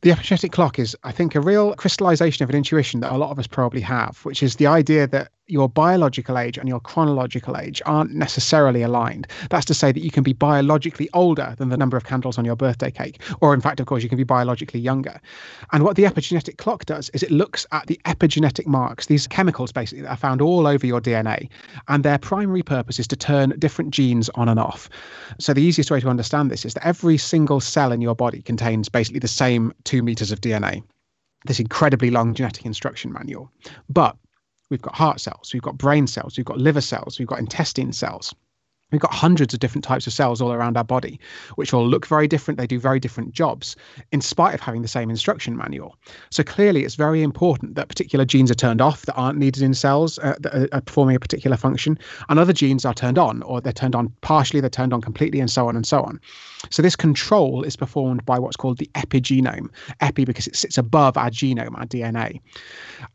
The epigenetic clock is, I think, a real crystallization of an intuition that a lot of us probably have, which is the idea that your biological age and your chronological age aren't necessarily aligned. That's to say that you can be biologically older than the number of candles on your birthday cake, or in fact, of course, you can be biologically younger. And what the epigenetic clock does is it looks at the epigenetic marks, these chemicals basically that are found all over your DNA, and their primary purpose is to turn different genes on and off. So the easiest way to understand this is that every single cell in your body contains basically the same two meters of DNA this incredibly long genetic instruction manual. But We've got heart cells, we've got brain cells, we've got liver cells, we've got intestine cells. We've got hundreds of different types of cells all around our body, which all look very different. They do very different jobs, in spite of having the same instruction manual. So clearly, it's very important that particular genes are turned off that aren't needed in cells uh, that are performing a particular function, and other genes are turned on, or they're turned on partially, they're turned on completely, and so on and so on. So this control is performed by what's called the epigenome. Epi because it sits above our genome, our DNA.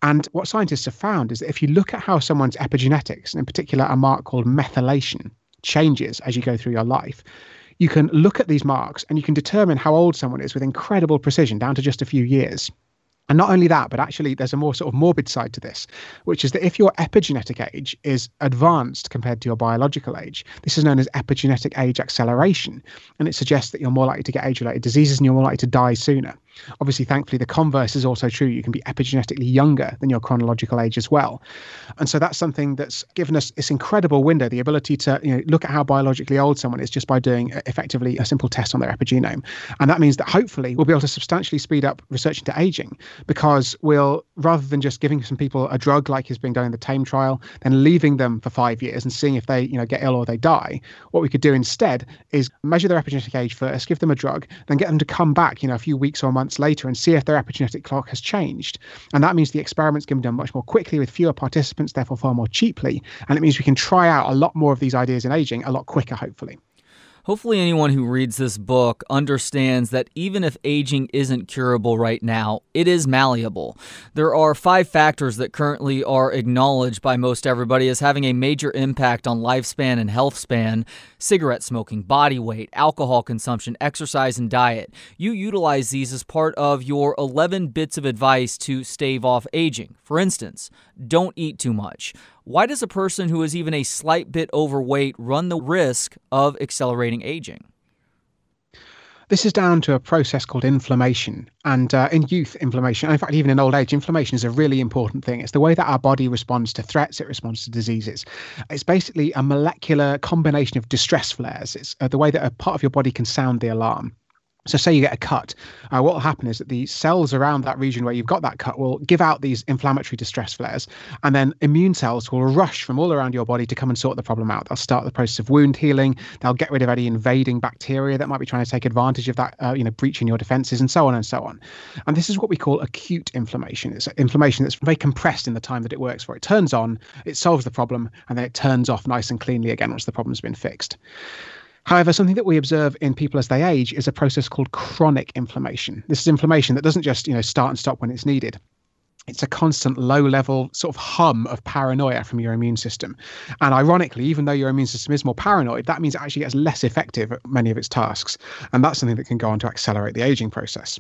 And what scientists have found is that if you look at how someone's epigenetics, and in particular a mark called methylation, changes as you go through your life, you can look at these marks and you can determine how old someone is with incredible precision down to just a few years. And not only that, but actually, there's a more sort of morbid side to this, which is that if your epigenetic age is advanced compared to your biological age, this is known as epigenetic age acceleration. And it suggests that you're more likely to get age related diseases and you're more likely to die sooner. Obviously, thankfully, the converse is also true. You can be epigenetically younger than your chronological age as well. And so that's something that's given us this incredible window, the ability to you know, look at how biologically old someone is just by doing effectively a simple test on their epigenome. And that means that hopefully we'll be able to substantially speed up research into aging because we'll, rather than just giving some people a drug like is being done in the TAME trial, then leaving them for five years and seeing if they you know, get ill or they die, what we could do instead is measure their epigenetic age first, give them a drug, then get them to come back you know, a few weeks or months months later and see if their epigenetic clock has changed. And that means the experiments can be done much more quickly with fewer participants, therefore far more cheaply. And it means we can try out a lot more of these ideas in aging a lot quicker, hopefully. Hopefully, anyone who reads this book understands that even if aging isn't curable right now, it is malleable. There are five factors that currently are acknowledged by most everybody as having a major impact on lifespan and health span cigarette smoking, body weight, alcohol consumption, exercise, and diet. You utilize these as part of your 11 bits of advice to stave off aging. For instance, don't eat too much. Why does a person who is even a slight bit overweight run the risk of accelerating aging? This is down to a process called inflammation. And uh, in youth, inflammation, in fact, even in old age, inflammation is a really important thing. It's the way that our body responds to threats, it responds to diseases. It's basically a molecular combination of distress flares. It's uh, the way that a part of your body can sound the alarm. So, say you get a cut, uh, what will happen is that the cells around that region where you've got that cut will give out these inflammatory distress flares, and then immune cells will rush from all around your body to come and sort the problem out. They'll start the process of wound healing. They'll get rid of any invading bacteria that might be trying to take advantage of that, uh, you know, breaching your defenses, and so on and so on. And this is what we call acute inflammation. It's inflammation that's very compressed in the time that it works for. It turns on, it solves the problem, and then it turns off nice and cleanly again once the problem's been fixed. However, something that we observe in people as they age is a process called chronic inflammation. This is inflammation that doesn't just, you know, start and stop when it's needed it's a constant low level sort of hum of paranoia from your immune system. And ironically, even though your immune system is more paranoid, that means it actually gets less effective at many of its tasks. And that's something that can go on to accelerate the aging process.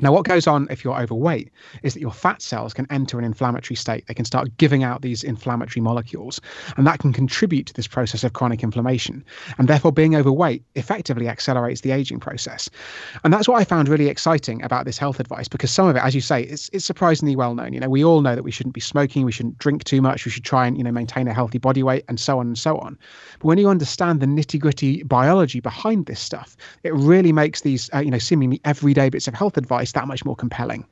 Now, what goes on if you're overweight is that your fat cells can enter an inflammatory state. They can start giving out these inflammatory molecules, and that can contribute to this process of chronic inflammation. And therefore, being overweight effectively accelerates the aging process. And that's what I found really exciting about this health advice because some of it, as you say, it's, it's surprisingly well known. You know, we all know that we shouldn't be smoking, we shouldn't drink too much, we should try and, you know, maintain a healthy body weight, and so on and so on. But when you understand the nitty gritty biology behind this stuff, it really makes these, uh, you know, seemingly everyday bits of health advice exercise that much more compelling.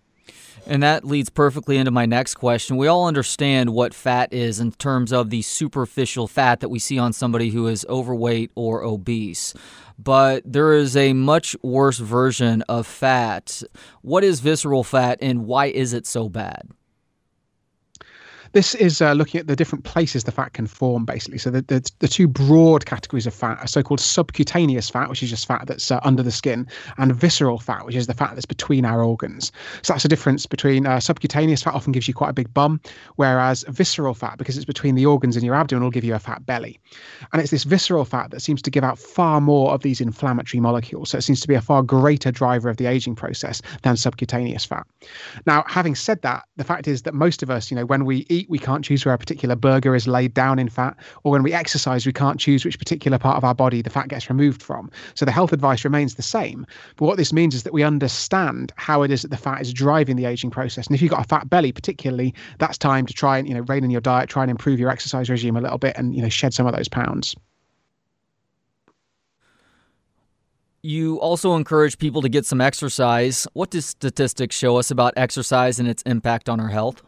And that leads perfectly into my next question. We all understand what fat is in terms of the superficial fat that we see on somebody who is overweight or obese. But there is a much worse version of fat. What is visceral fat and why is it so bad? This is uh, looking at the different places the fat can form, basically. So the, the, the two broad categories of fat are so-called subcutaneous fat, which is just fat that's uh, under the skin, and visceral fat, which is the fat that's between our organs. So that's the difference between uh, subcutaneous fat often gives you quite a big bum, whereas visceral fat, because it's between the organs in your abdomen, will give you a fat belly. And it's this visceral fat that seems to give out far more of these inflammatory molecules. So it seems to be a far greater driver of the aging process than subcutaneous fat. Now, having said that, the fact is that most of us, you know, when we eat we can't choose where a particular burger is laid down in fat, or when we exercise, we can't choose which particular part of our body the fat gets removed from. So the health advice remains the same. But what this means is that we understand how it is that the fat is driving the aging process. And if you've got a fat belly, particularly, that's time to try and you know rein in your diet, try and improve your exercise regime a little bit, and you know shed some of those pounds. You also encourage people to get some exercise. What do statistics show us about exercise and its impact on our health?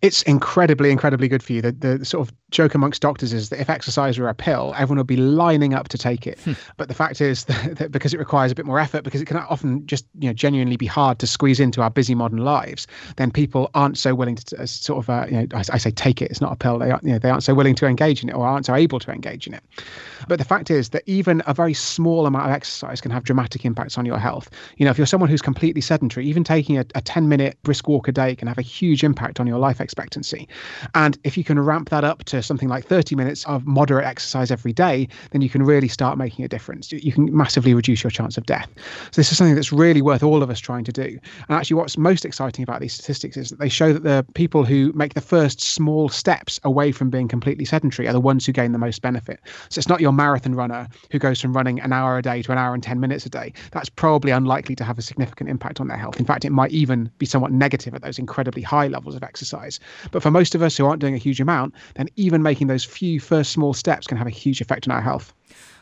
It's incredibly, incredibly good for you. The, the sort of joke amongst doctors is that if exercise were a pill, everyone would be lining up to take it. Hmm. But the fact is (laughs) that, that, because it requires a bit more effort, because it can often just you know genuinely be hard to squeeze into our busy modern lives, then people aren't so willing to uh, sort of uh, you know I, I, say take it. It's not a pill. They aren't, you know they aren't so willing to engage in it or aren't so able to engage in it. But the fact is that even a very small amount of exercise can have dramatic impacts on your health. You know, if you're someone who's completely sedentary, even taking a, a 10 minute brisk walk a day can have a huge impact on your life expectancy. And if you can ramp that up to something like 30 minutes of moderate exercise every day, then you can really start making a difference. You can massively reduce your chance of death. So this is something that's really worth all of us trying to do. And actually, what's most exciting about these statistics is that they show that the people who make the first small steps away from being completely sedentary are the ones who gain the most benefit. So it's not your marathon runner who goes from running an hour a day to an hour and 10 minutes a day. That's probably unlikely to have a significant impact on their health. In fact, it might even be somewhat negative at those incredibly high levels of exercise. But for most of us who aren't doing a huge amount, then even making those few first small steps can have a huge effect on our health.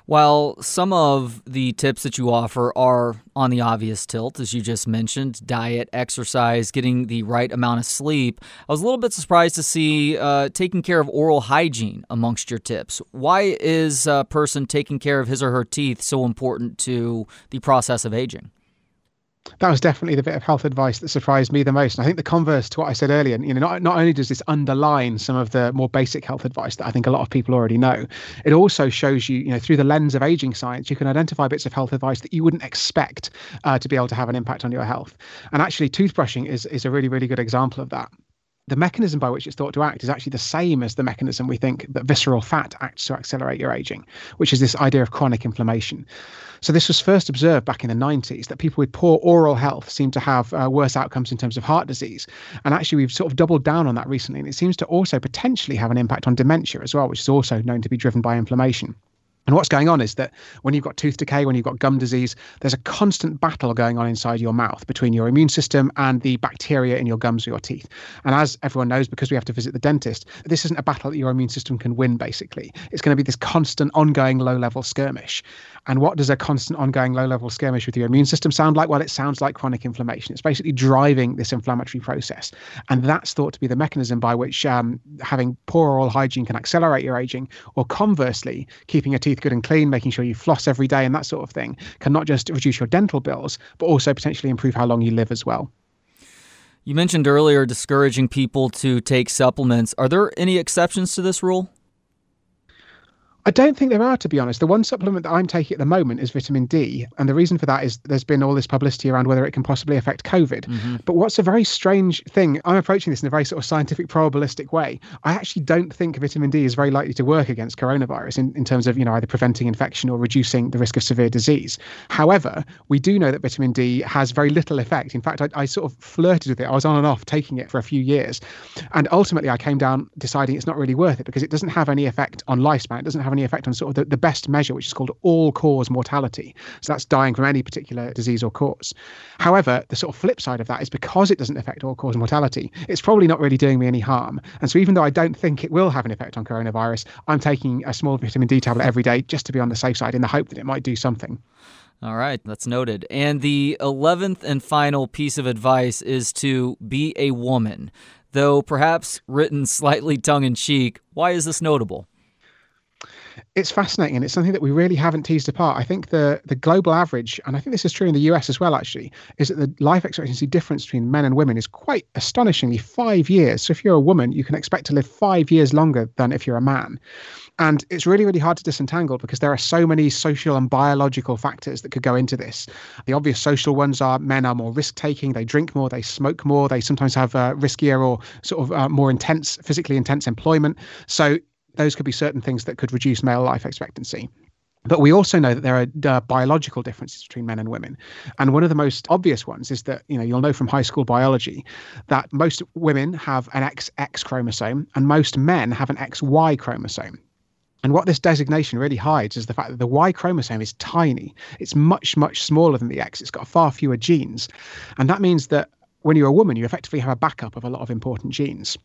While some of the tips that you offer are on the obvious tilt, as you just mentioned diet, exercise, getting the right amount of sleep I was a little bit surprised to see uh, taking care of oral hygiene amongst your tips. Why is a person taking care of his or her teeth so important to the process of aging? That was definitely the bit of health advice that surprised me the most. And I think the converse to what I said earlier, you know, not, not only does this underline some of the more basic health advice that I think a lot of people already know, it also shows you, you know, through the lens of aging science, you can identify bits of health advice that you wouldn't expect uh, to be able to have an impact on your health. And actually, toothbrushing is is a really, really good example of that the mechanism by which it's thought to act is actually the same as the mechanism we think that visceral fat acts to accelerate your aging, which is this idea of chronic inflammation. So this was first observed back in the 90s that people with poor oral health seem to have uh, worse outcomes in terms of heart disease. And actually, we've sort of doubled down on that recently, and it seems to also potentially have an impact on dementia as well, which is also known to be driven by inflammation. And what's going on is that when you've got tooth decay, when you've got gum disease, there's a constant battle going on inside your mouth between your immune system and the bacteria in your gums or your teeth. And as everyone knows, because we have to visit the dentist, this isn't a battle that your immune system can win, basically. It's going to be this constant, ongoing, low level skirmish. And what does a constant, ongoing, low level skirmish with your immune system sound like? Well, it sounds like chronic inflammation. It's basically driving this inflammatory process. And that's thought to be the mechanism by which um, having poor oral hygiene can accelerate your aging, or conversely, keeping your teeth good and clean, making sure you floss every day and that sort of thing can not just reduce your dental bills, but also potentially improve how long you live as well. You mentioned earlier discouraging people to take supplements. Are there any exceptions to this rule? I don't think there are, to be honest. The one supplement that I'm taking at the moment is vitamin D. And the reason for that is there's been all this publicity around whether it can possibly affect COVID. Mm-hmm. But what's a very strange thing, I'm approaching this in a very sort of scientific, probabilistic way. I actually don't think vitamin D is very likely to work against coronavirus in, in terms of, you know, either preventing infection or reducing the risk of severe disease. However, we do know that vitamin D has very little effect. In fact, I, I sort of flirted with it. I was on and off taking it for a few years. And ultimately, I came down deciding it's not really worth it because it doesn't have any effect on lifespan. It doesn't have any effect on sort of the, the best measure, which is called all cause mortality. So that's dying from any particular disease or cause. However, the sort of flip side of that is because it doesn't affect all cause mortality, it's probably not really doing me any harm. And so even though I don't think it will have an effect on coronavirus, I'm taking a small vitamin D tablet every day just to be on the safe side in the hope that it might do something. All right, that's noted. And the 11th and final piece of advice is to be a woman. Though perhaps written slightly tongue in cheek, why is this notable? It's fascinating and it's something that we really haven't teased apart. I think the the global average, and I think this is true in the US as well, actually, is that the life expectancy difference between men and women is quite astonishingly five years. So if you're a woman, you can expect to live five years longer than if you're a man. And it's really, really hard to disentangle because there are so many social and biological factors that could go into this. The obvious social ones are men are more risk taking, they drink more, they smoke more, they sometimes have uh, riskier or sort of uh, more intense, physically intense employment. So those could be certain things that could reduce male life expectancy. But we also know that there are uh, biological differences between men and women. And one of the most obvious ones is that, you know, you'll know from high school biology that most women have an XX chromosome and most men have an XY chromosome. And what this designation really hides is the fact that the Y chromosome is tiny. It's much, much smaller than the X. It's got far fewer genes. And that means that when you're a woman, you effectively have a backup of a lot of important genes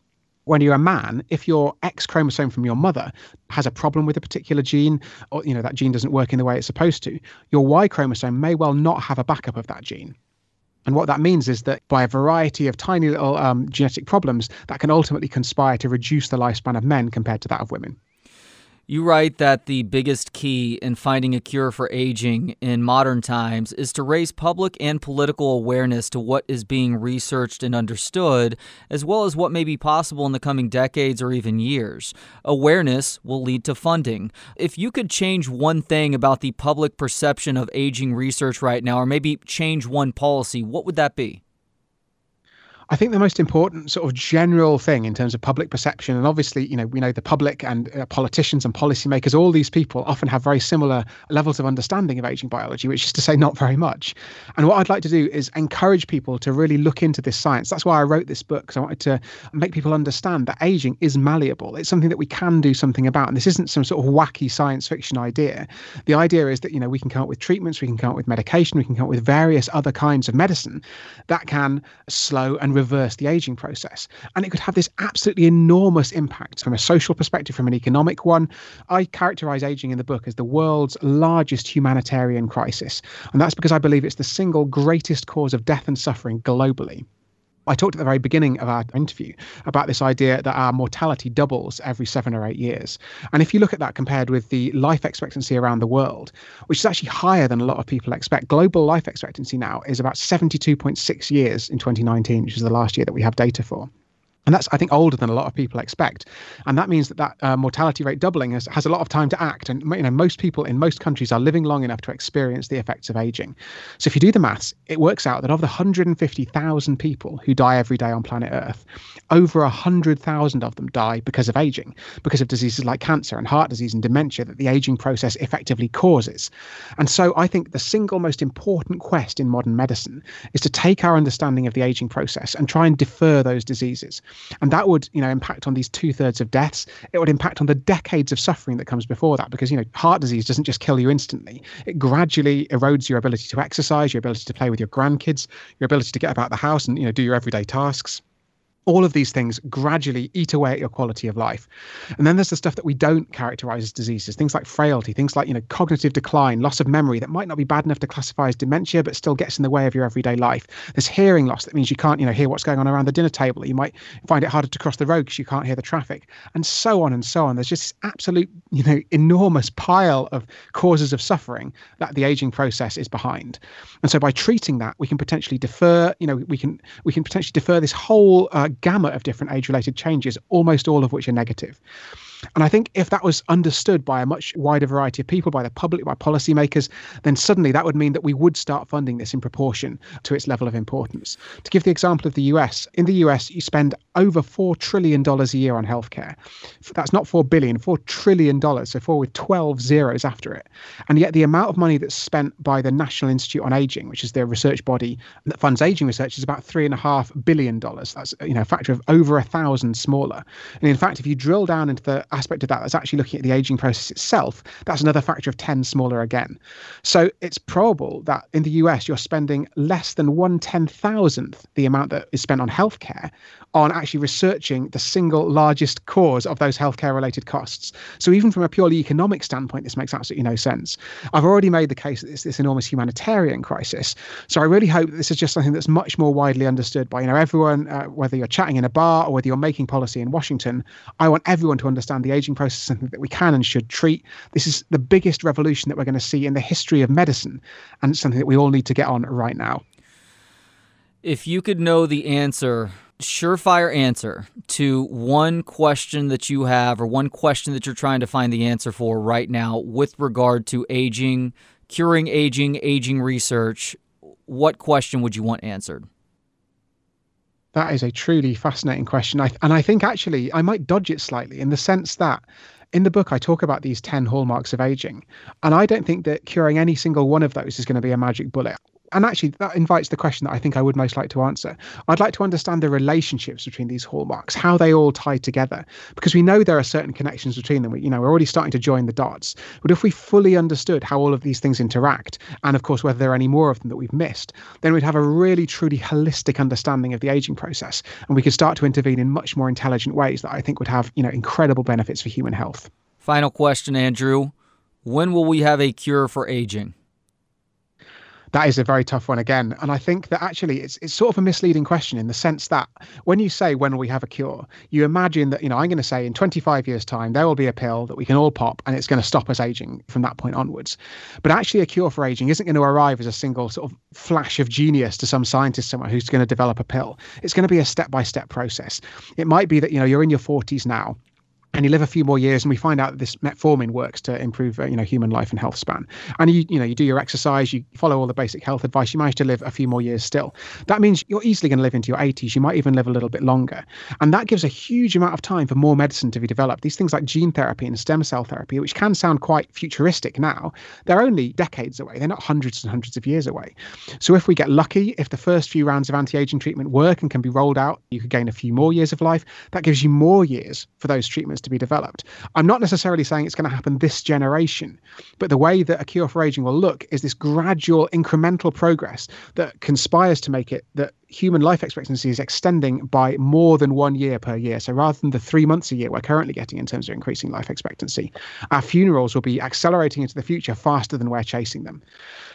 when you're a man, if your X chromosome from your mother has a problem with a particular gene, or you know that gene doesn't work in the way it's supposed to, your Y chromosome may well not have a backup of that gene. And what that means is that by a variety of tiny little um, genetic problems, that can ultimately conspire to reduce the lifespan of men compared to that of women. You write that the biggest key in finding a cure for aging in modern times is to raise public and political awareness to what is being researched and understood, as well as what may be possible in the coming decades or even years. Awareness will lead to funding. If you could change one thing about the public perception of aging research right now, or maybe change one policy, what would that be? I think the most important sort of general thing in terms of public perception, and obviously, you know, we know the public and uh, politicians and policymakers, all these people often have very similar levels of understanding of aging biology, which is to say, not very much. And what I'd like to do is encourage people to really look into this science. That's why I wrote this book, because I wanted to make people understand that aging is malleable. It's something that we can do something about. And this isn't some sort of wacky science fiction idea. The idea is that, you know, we can come up with treatments, we can come up with medication, we can come up with various other kinds of medicine that can slow and reverse the aging process. And it could have this absolutely enormous impact from a social perspective, from an economic one. I characterize aging in the book as the world's largest humanitarian crisis. And that's because I believe it's the single greatest cause of death and suffering globally. I talked at the very beginning of our interview about this idea that our mortality doubles every seven or eight years. And if you look at that compared with the life expectancy around the world, which is actually higher than a lot of people expect, global life expectancy now is about 72.6 years in 2019, which is the last year that we have data for and that's I think older than a lot of people expect, and that means that that uh, mortality rate doubling has, has a lot of time to act. And you know most people in most countries are living long enough to experience the effects of aging. So if you do the maths, it works out that of the 150,000 people who die every day on planet Earth, over 100,000 of them die because of aging, because of diseases like cancer and heart disease and dementia that the aging process effectively causes. And so I think the single most important quest in modern medicine is to take our understanding of the aging process and try and defer those diseases and that would you know impact on these two thirds of deaths. It would impact on the decades of suffering that comes before that because you know heart disease doesn't just kill you instantly. It gradually erodes your ability to exercise your ability to play with your grandkids your ability to get about the house and you know do your everyday tasks all of these things gradually eat away at your quality of life. And then there's the stuff that we don't characterize as diseases, things like frailty, things like, you know, cognitive decline, loss of memory that might not be bad enough to classify as dementia, but still gets in the way of your everyday life. There's hearing loss that means you can't, you know, hear what's going on around the dinner table. You might find it harder to cross the road because you can't hear the traffic and so on and so on. There's just this absolute, you know, enormous pile of causes of suffering that the aging process is behind. And so by treating that, we can potentially defer, you know, we can, we can potentially defer this whole uh, gamut of different age related changes, almost all of which are negative. And I think if that was understood by a much wider variety of people, by the public, by policymakers, then suddenly that would mean that we would start funding this in proportion to its level of importance. To give the example of the US, in the US, you spend over $4 trillion a year on healthcare. That's not $4 billion, $4 trillion, so 4 with 12 zeros after it. And yet the amount of money that's spent by the National Institute on Aging, which is the research body that funds aging research, is about $3.5 billion. That's you know, a factor of over a thousand smaller. And in fact, if you drill down into the aspect of that that's actually looking at the aging process itself, that's another factor of 10 smaller again. So it's probable that in the US, you're spending less than one ten thousandth the amount that is spent on healthcare on actually researching the single largest cause of those healthcare related costs. So even from a purely economic standpoint, this makes absolutely no sense. I've already made the case that it's this enormous humanitarian crisis. So I really hope that this is just something that's much more widely understood by you know everyone, uh, whether you're chatting in a bar or whether you're making policy in Washington. I want everyone to understand the aging process is something that we can and should treat. This is the biggest revolution that we're going to see in the history of medicine, and it's something that we all need to get on right now. If you could know the answer surefire answer to one question that you have or one question that you're trying to find the answer for right now with regard to aging, curing aging, aging research, what question would you want answered? That is a truly fascinating question. I, and I think actually I might dodge it slightly in the sense that in the book, I talk about these 10 hallmarks of aging. And I don't think that curing any single one of those is going to be a magic bullet and actually that invites the question that I think I would most like to answer. I'd like to understand the relationships between these hallmarks, how they all tie together, because we know there are certain connections between them. We, you know, we're already starting to join the dots. But if we fully understood how all of these things interact, and of course whether there are any more of them that we've missed, then we'd have a really truly holistic understanding of the aging process, and we could start to intervene in much more intelligent ways that I think would have you know incredible benefits for human health. Final question, Andrew. When will we have a cure for aging? That is a very tough one again. And I think that actually it's it's sort of a misleading question in the sense that when you say when will we have a cure, you imagine that, you know, I'm going to say in 25 years' time there will be a pill that we can all pop and it's going to stop us aging from that point onwards. But actually a cure for aging isn't going to arrive as a single sort of flash of genius to some scientist somewhere who's going to develop a pill. It's going to be a step-by-step process. It might be that, you know, you're in your 40s now and you live a few more years and we find out that this metformin works to improve uh, you know human life and health span. And you you know you do your exercise you follow all the basic health advice you manage to live a few more years still. That means you're easily going to live into your 80s you might even live a little bit longer. And that gives a huge amount of time for more medicine to be developed. These things like gene therapy and stem cell therapy which can sound quite futuristic now they're only decades away. They're not hundreds and hundreds of years away. So if we get lucky if the first few rounds of anti-aging treatment work and can be rolled out you could gain a few more years of life. That gives you more years for those treatments to be developed. I'm not necessarily saying it's going to happen this generation, but the way that a cure for aging will look is this gradual incremental progress that conspires to make it that human life expectancy is extending by more than one year per year. So rather than the three months a year we're currently getting in terms of increasing life expectancy, our funerals will be accelerating into the future faster than we're chasing them.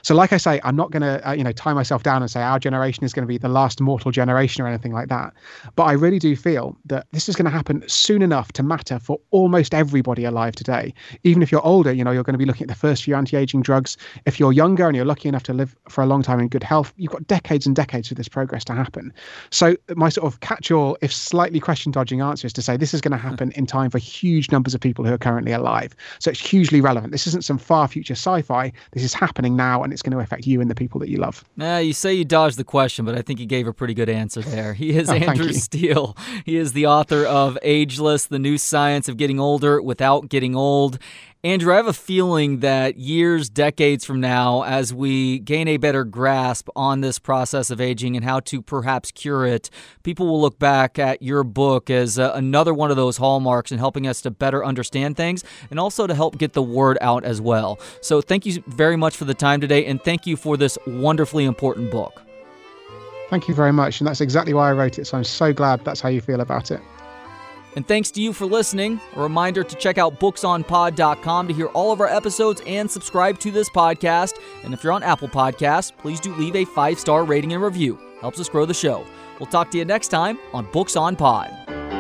So, like I say, I'm not going to uh, you know tie myself down and say our generation is going to be the last mortal generation or anything like that. But I really do feel that this is going to happen soon enough to matter for almost everybody alive today. Even if you're older, you know you're going to be looking at the first few anti-aging drugs. If you're younger and you're lucky enough to live for a long time in good health, you've got decades and decades of this progress to happen. So my sort of catch-all, if slightly question-dodging answer is to say this is going to happen mm. in time for huge numbers of people who are currently alive. So it's hugely relevant. This isn't some far future sci-fi. This is happening now, and it's going to affect you and the people that you love. Nah, you say you dodged the question, but I think you gave a pretty good answer there. He is oh, Andrew Steele. He is the author of Ageless: The New Science of Getting Older Without Getting Old. Andrew, I have a feeling that years, decades from now, as we gain a better grasp on this process of aging and how to perhaps cure it, people will look back at your book as uh, another one of those hallmarks in helping us to better understand things and also to help get the word out as well. So, thank you very much for the time today, and thank you for this wonderfully important book. Thank you very much. And that's exactly why I wrote it. So, I'm so glad that's how you feel about it. And thanks to you for listening. A reminder to check out booksonpod.com to hear all of our episodes and subscribe to this podcast. And if you're on Apple Podcasts, please do leave a five star rating and review. Helps us grow the show. We'll talk to you next time on Books on Pod.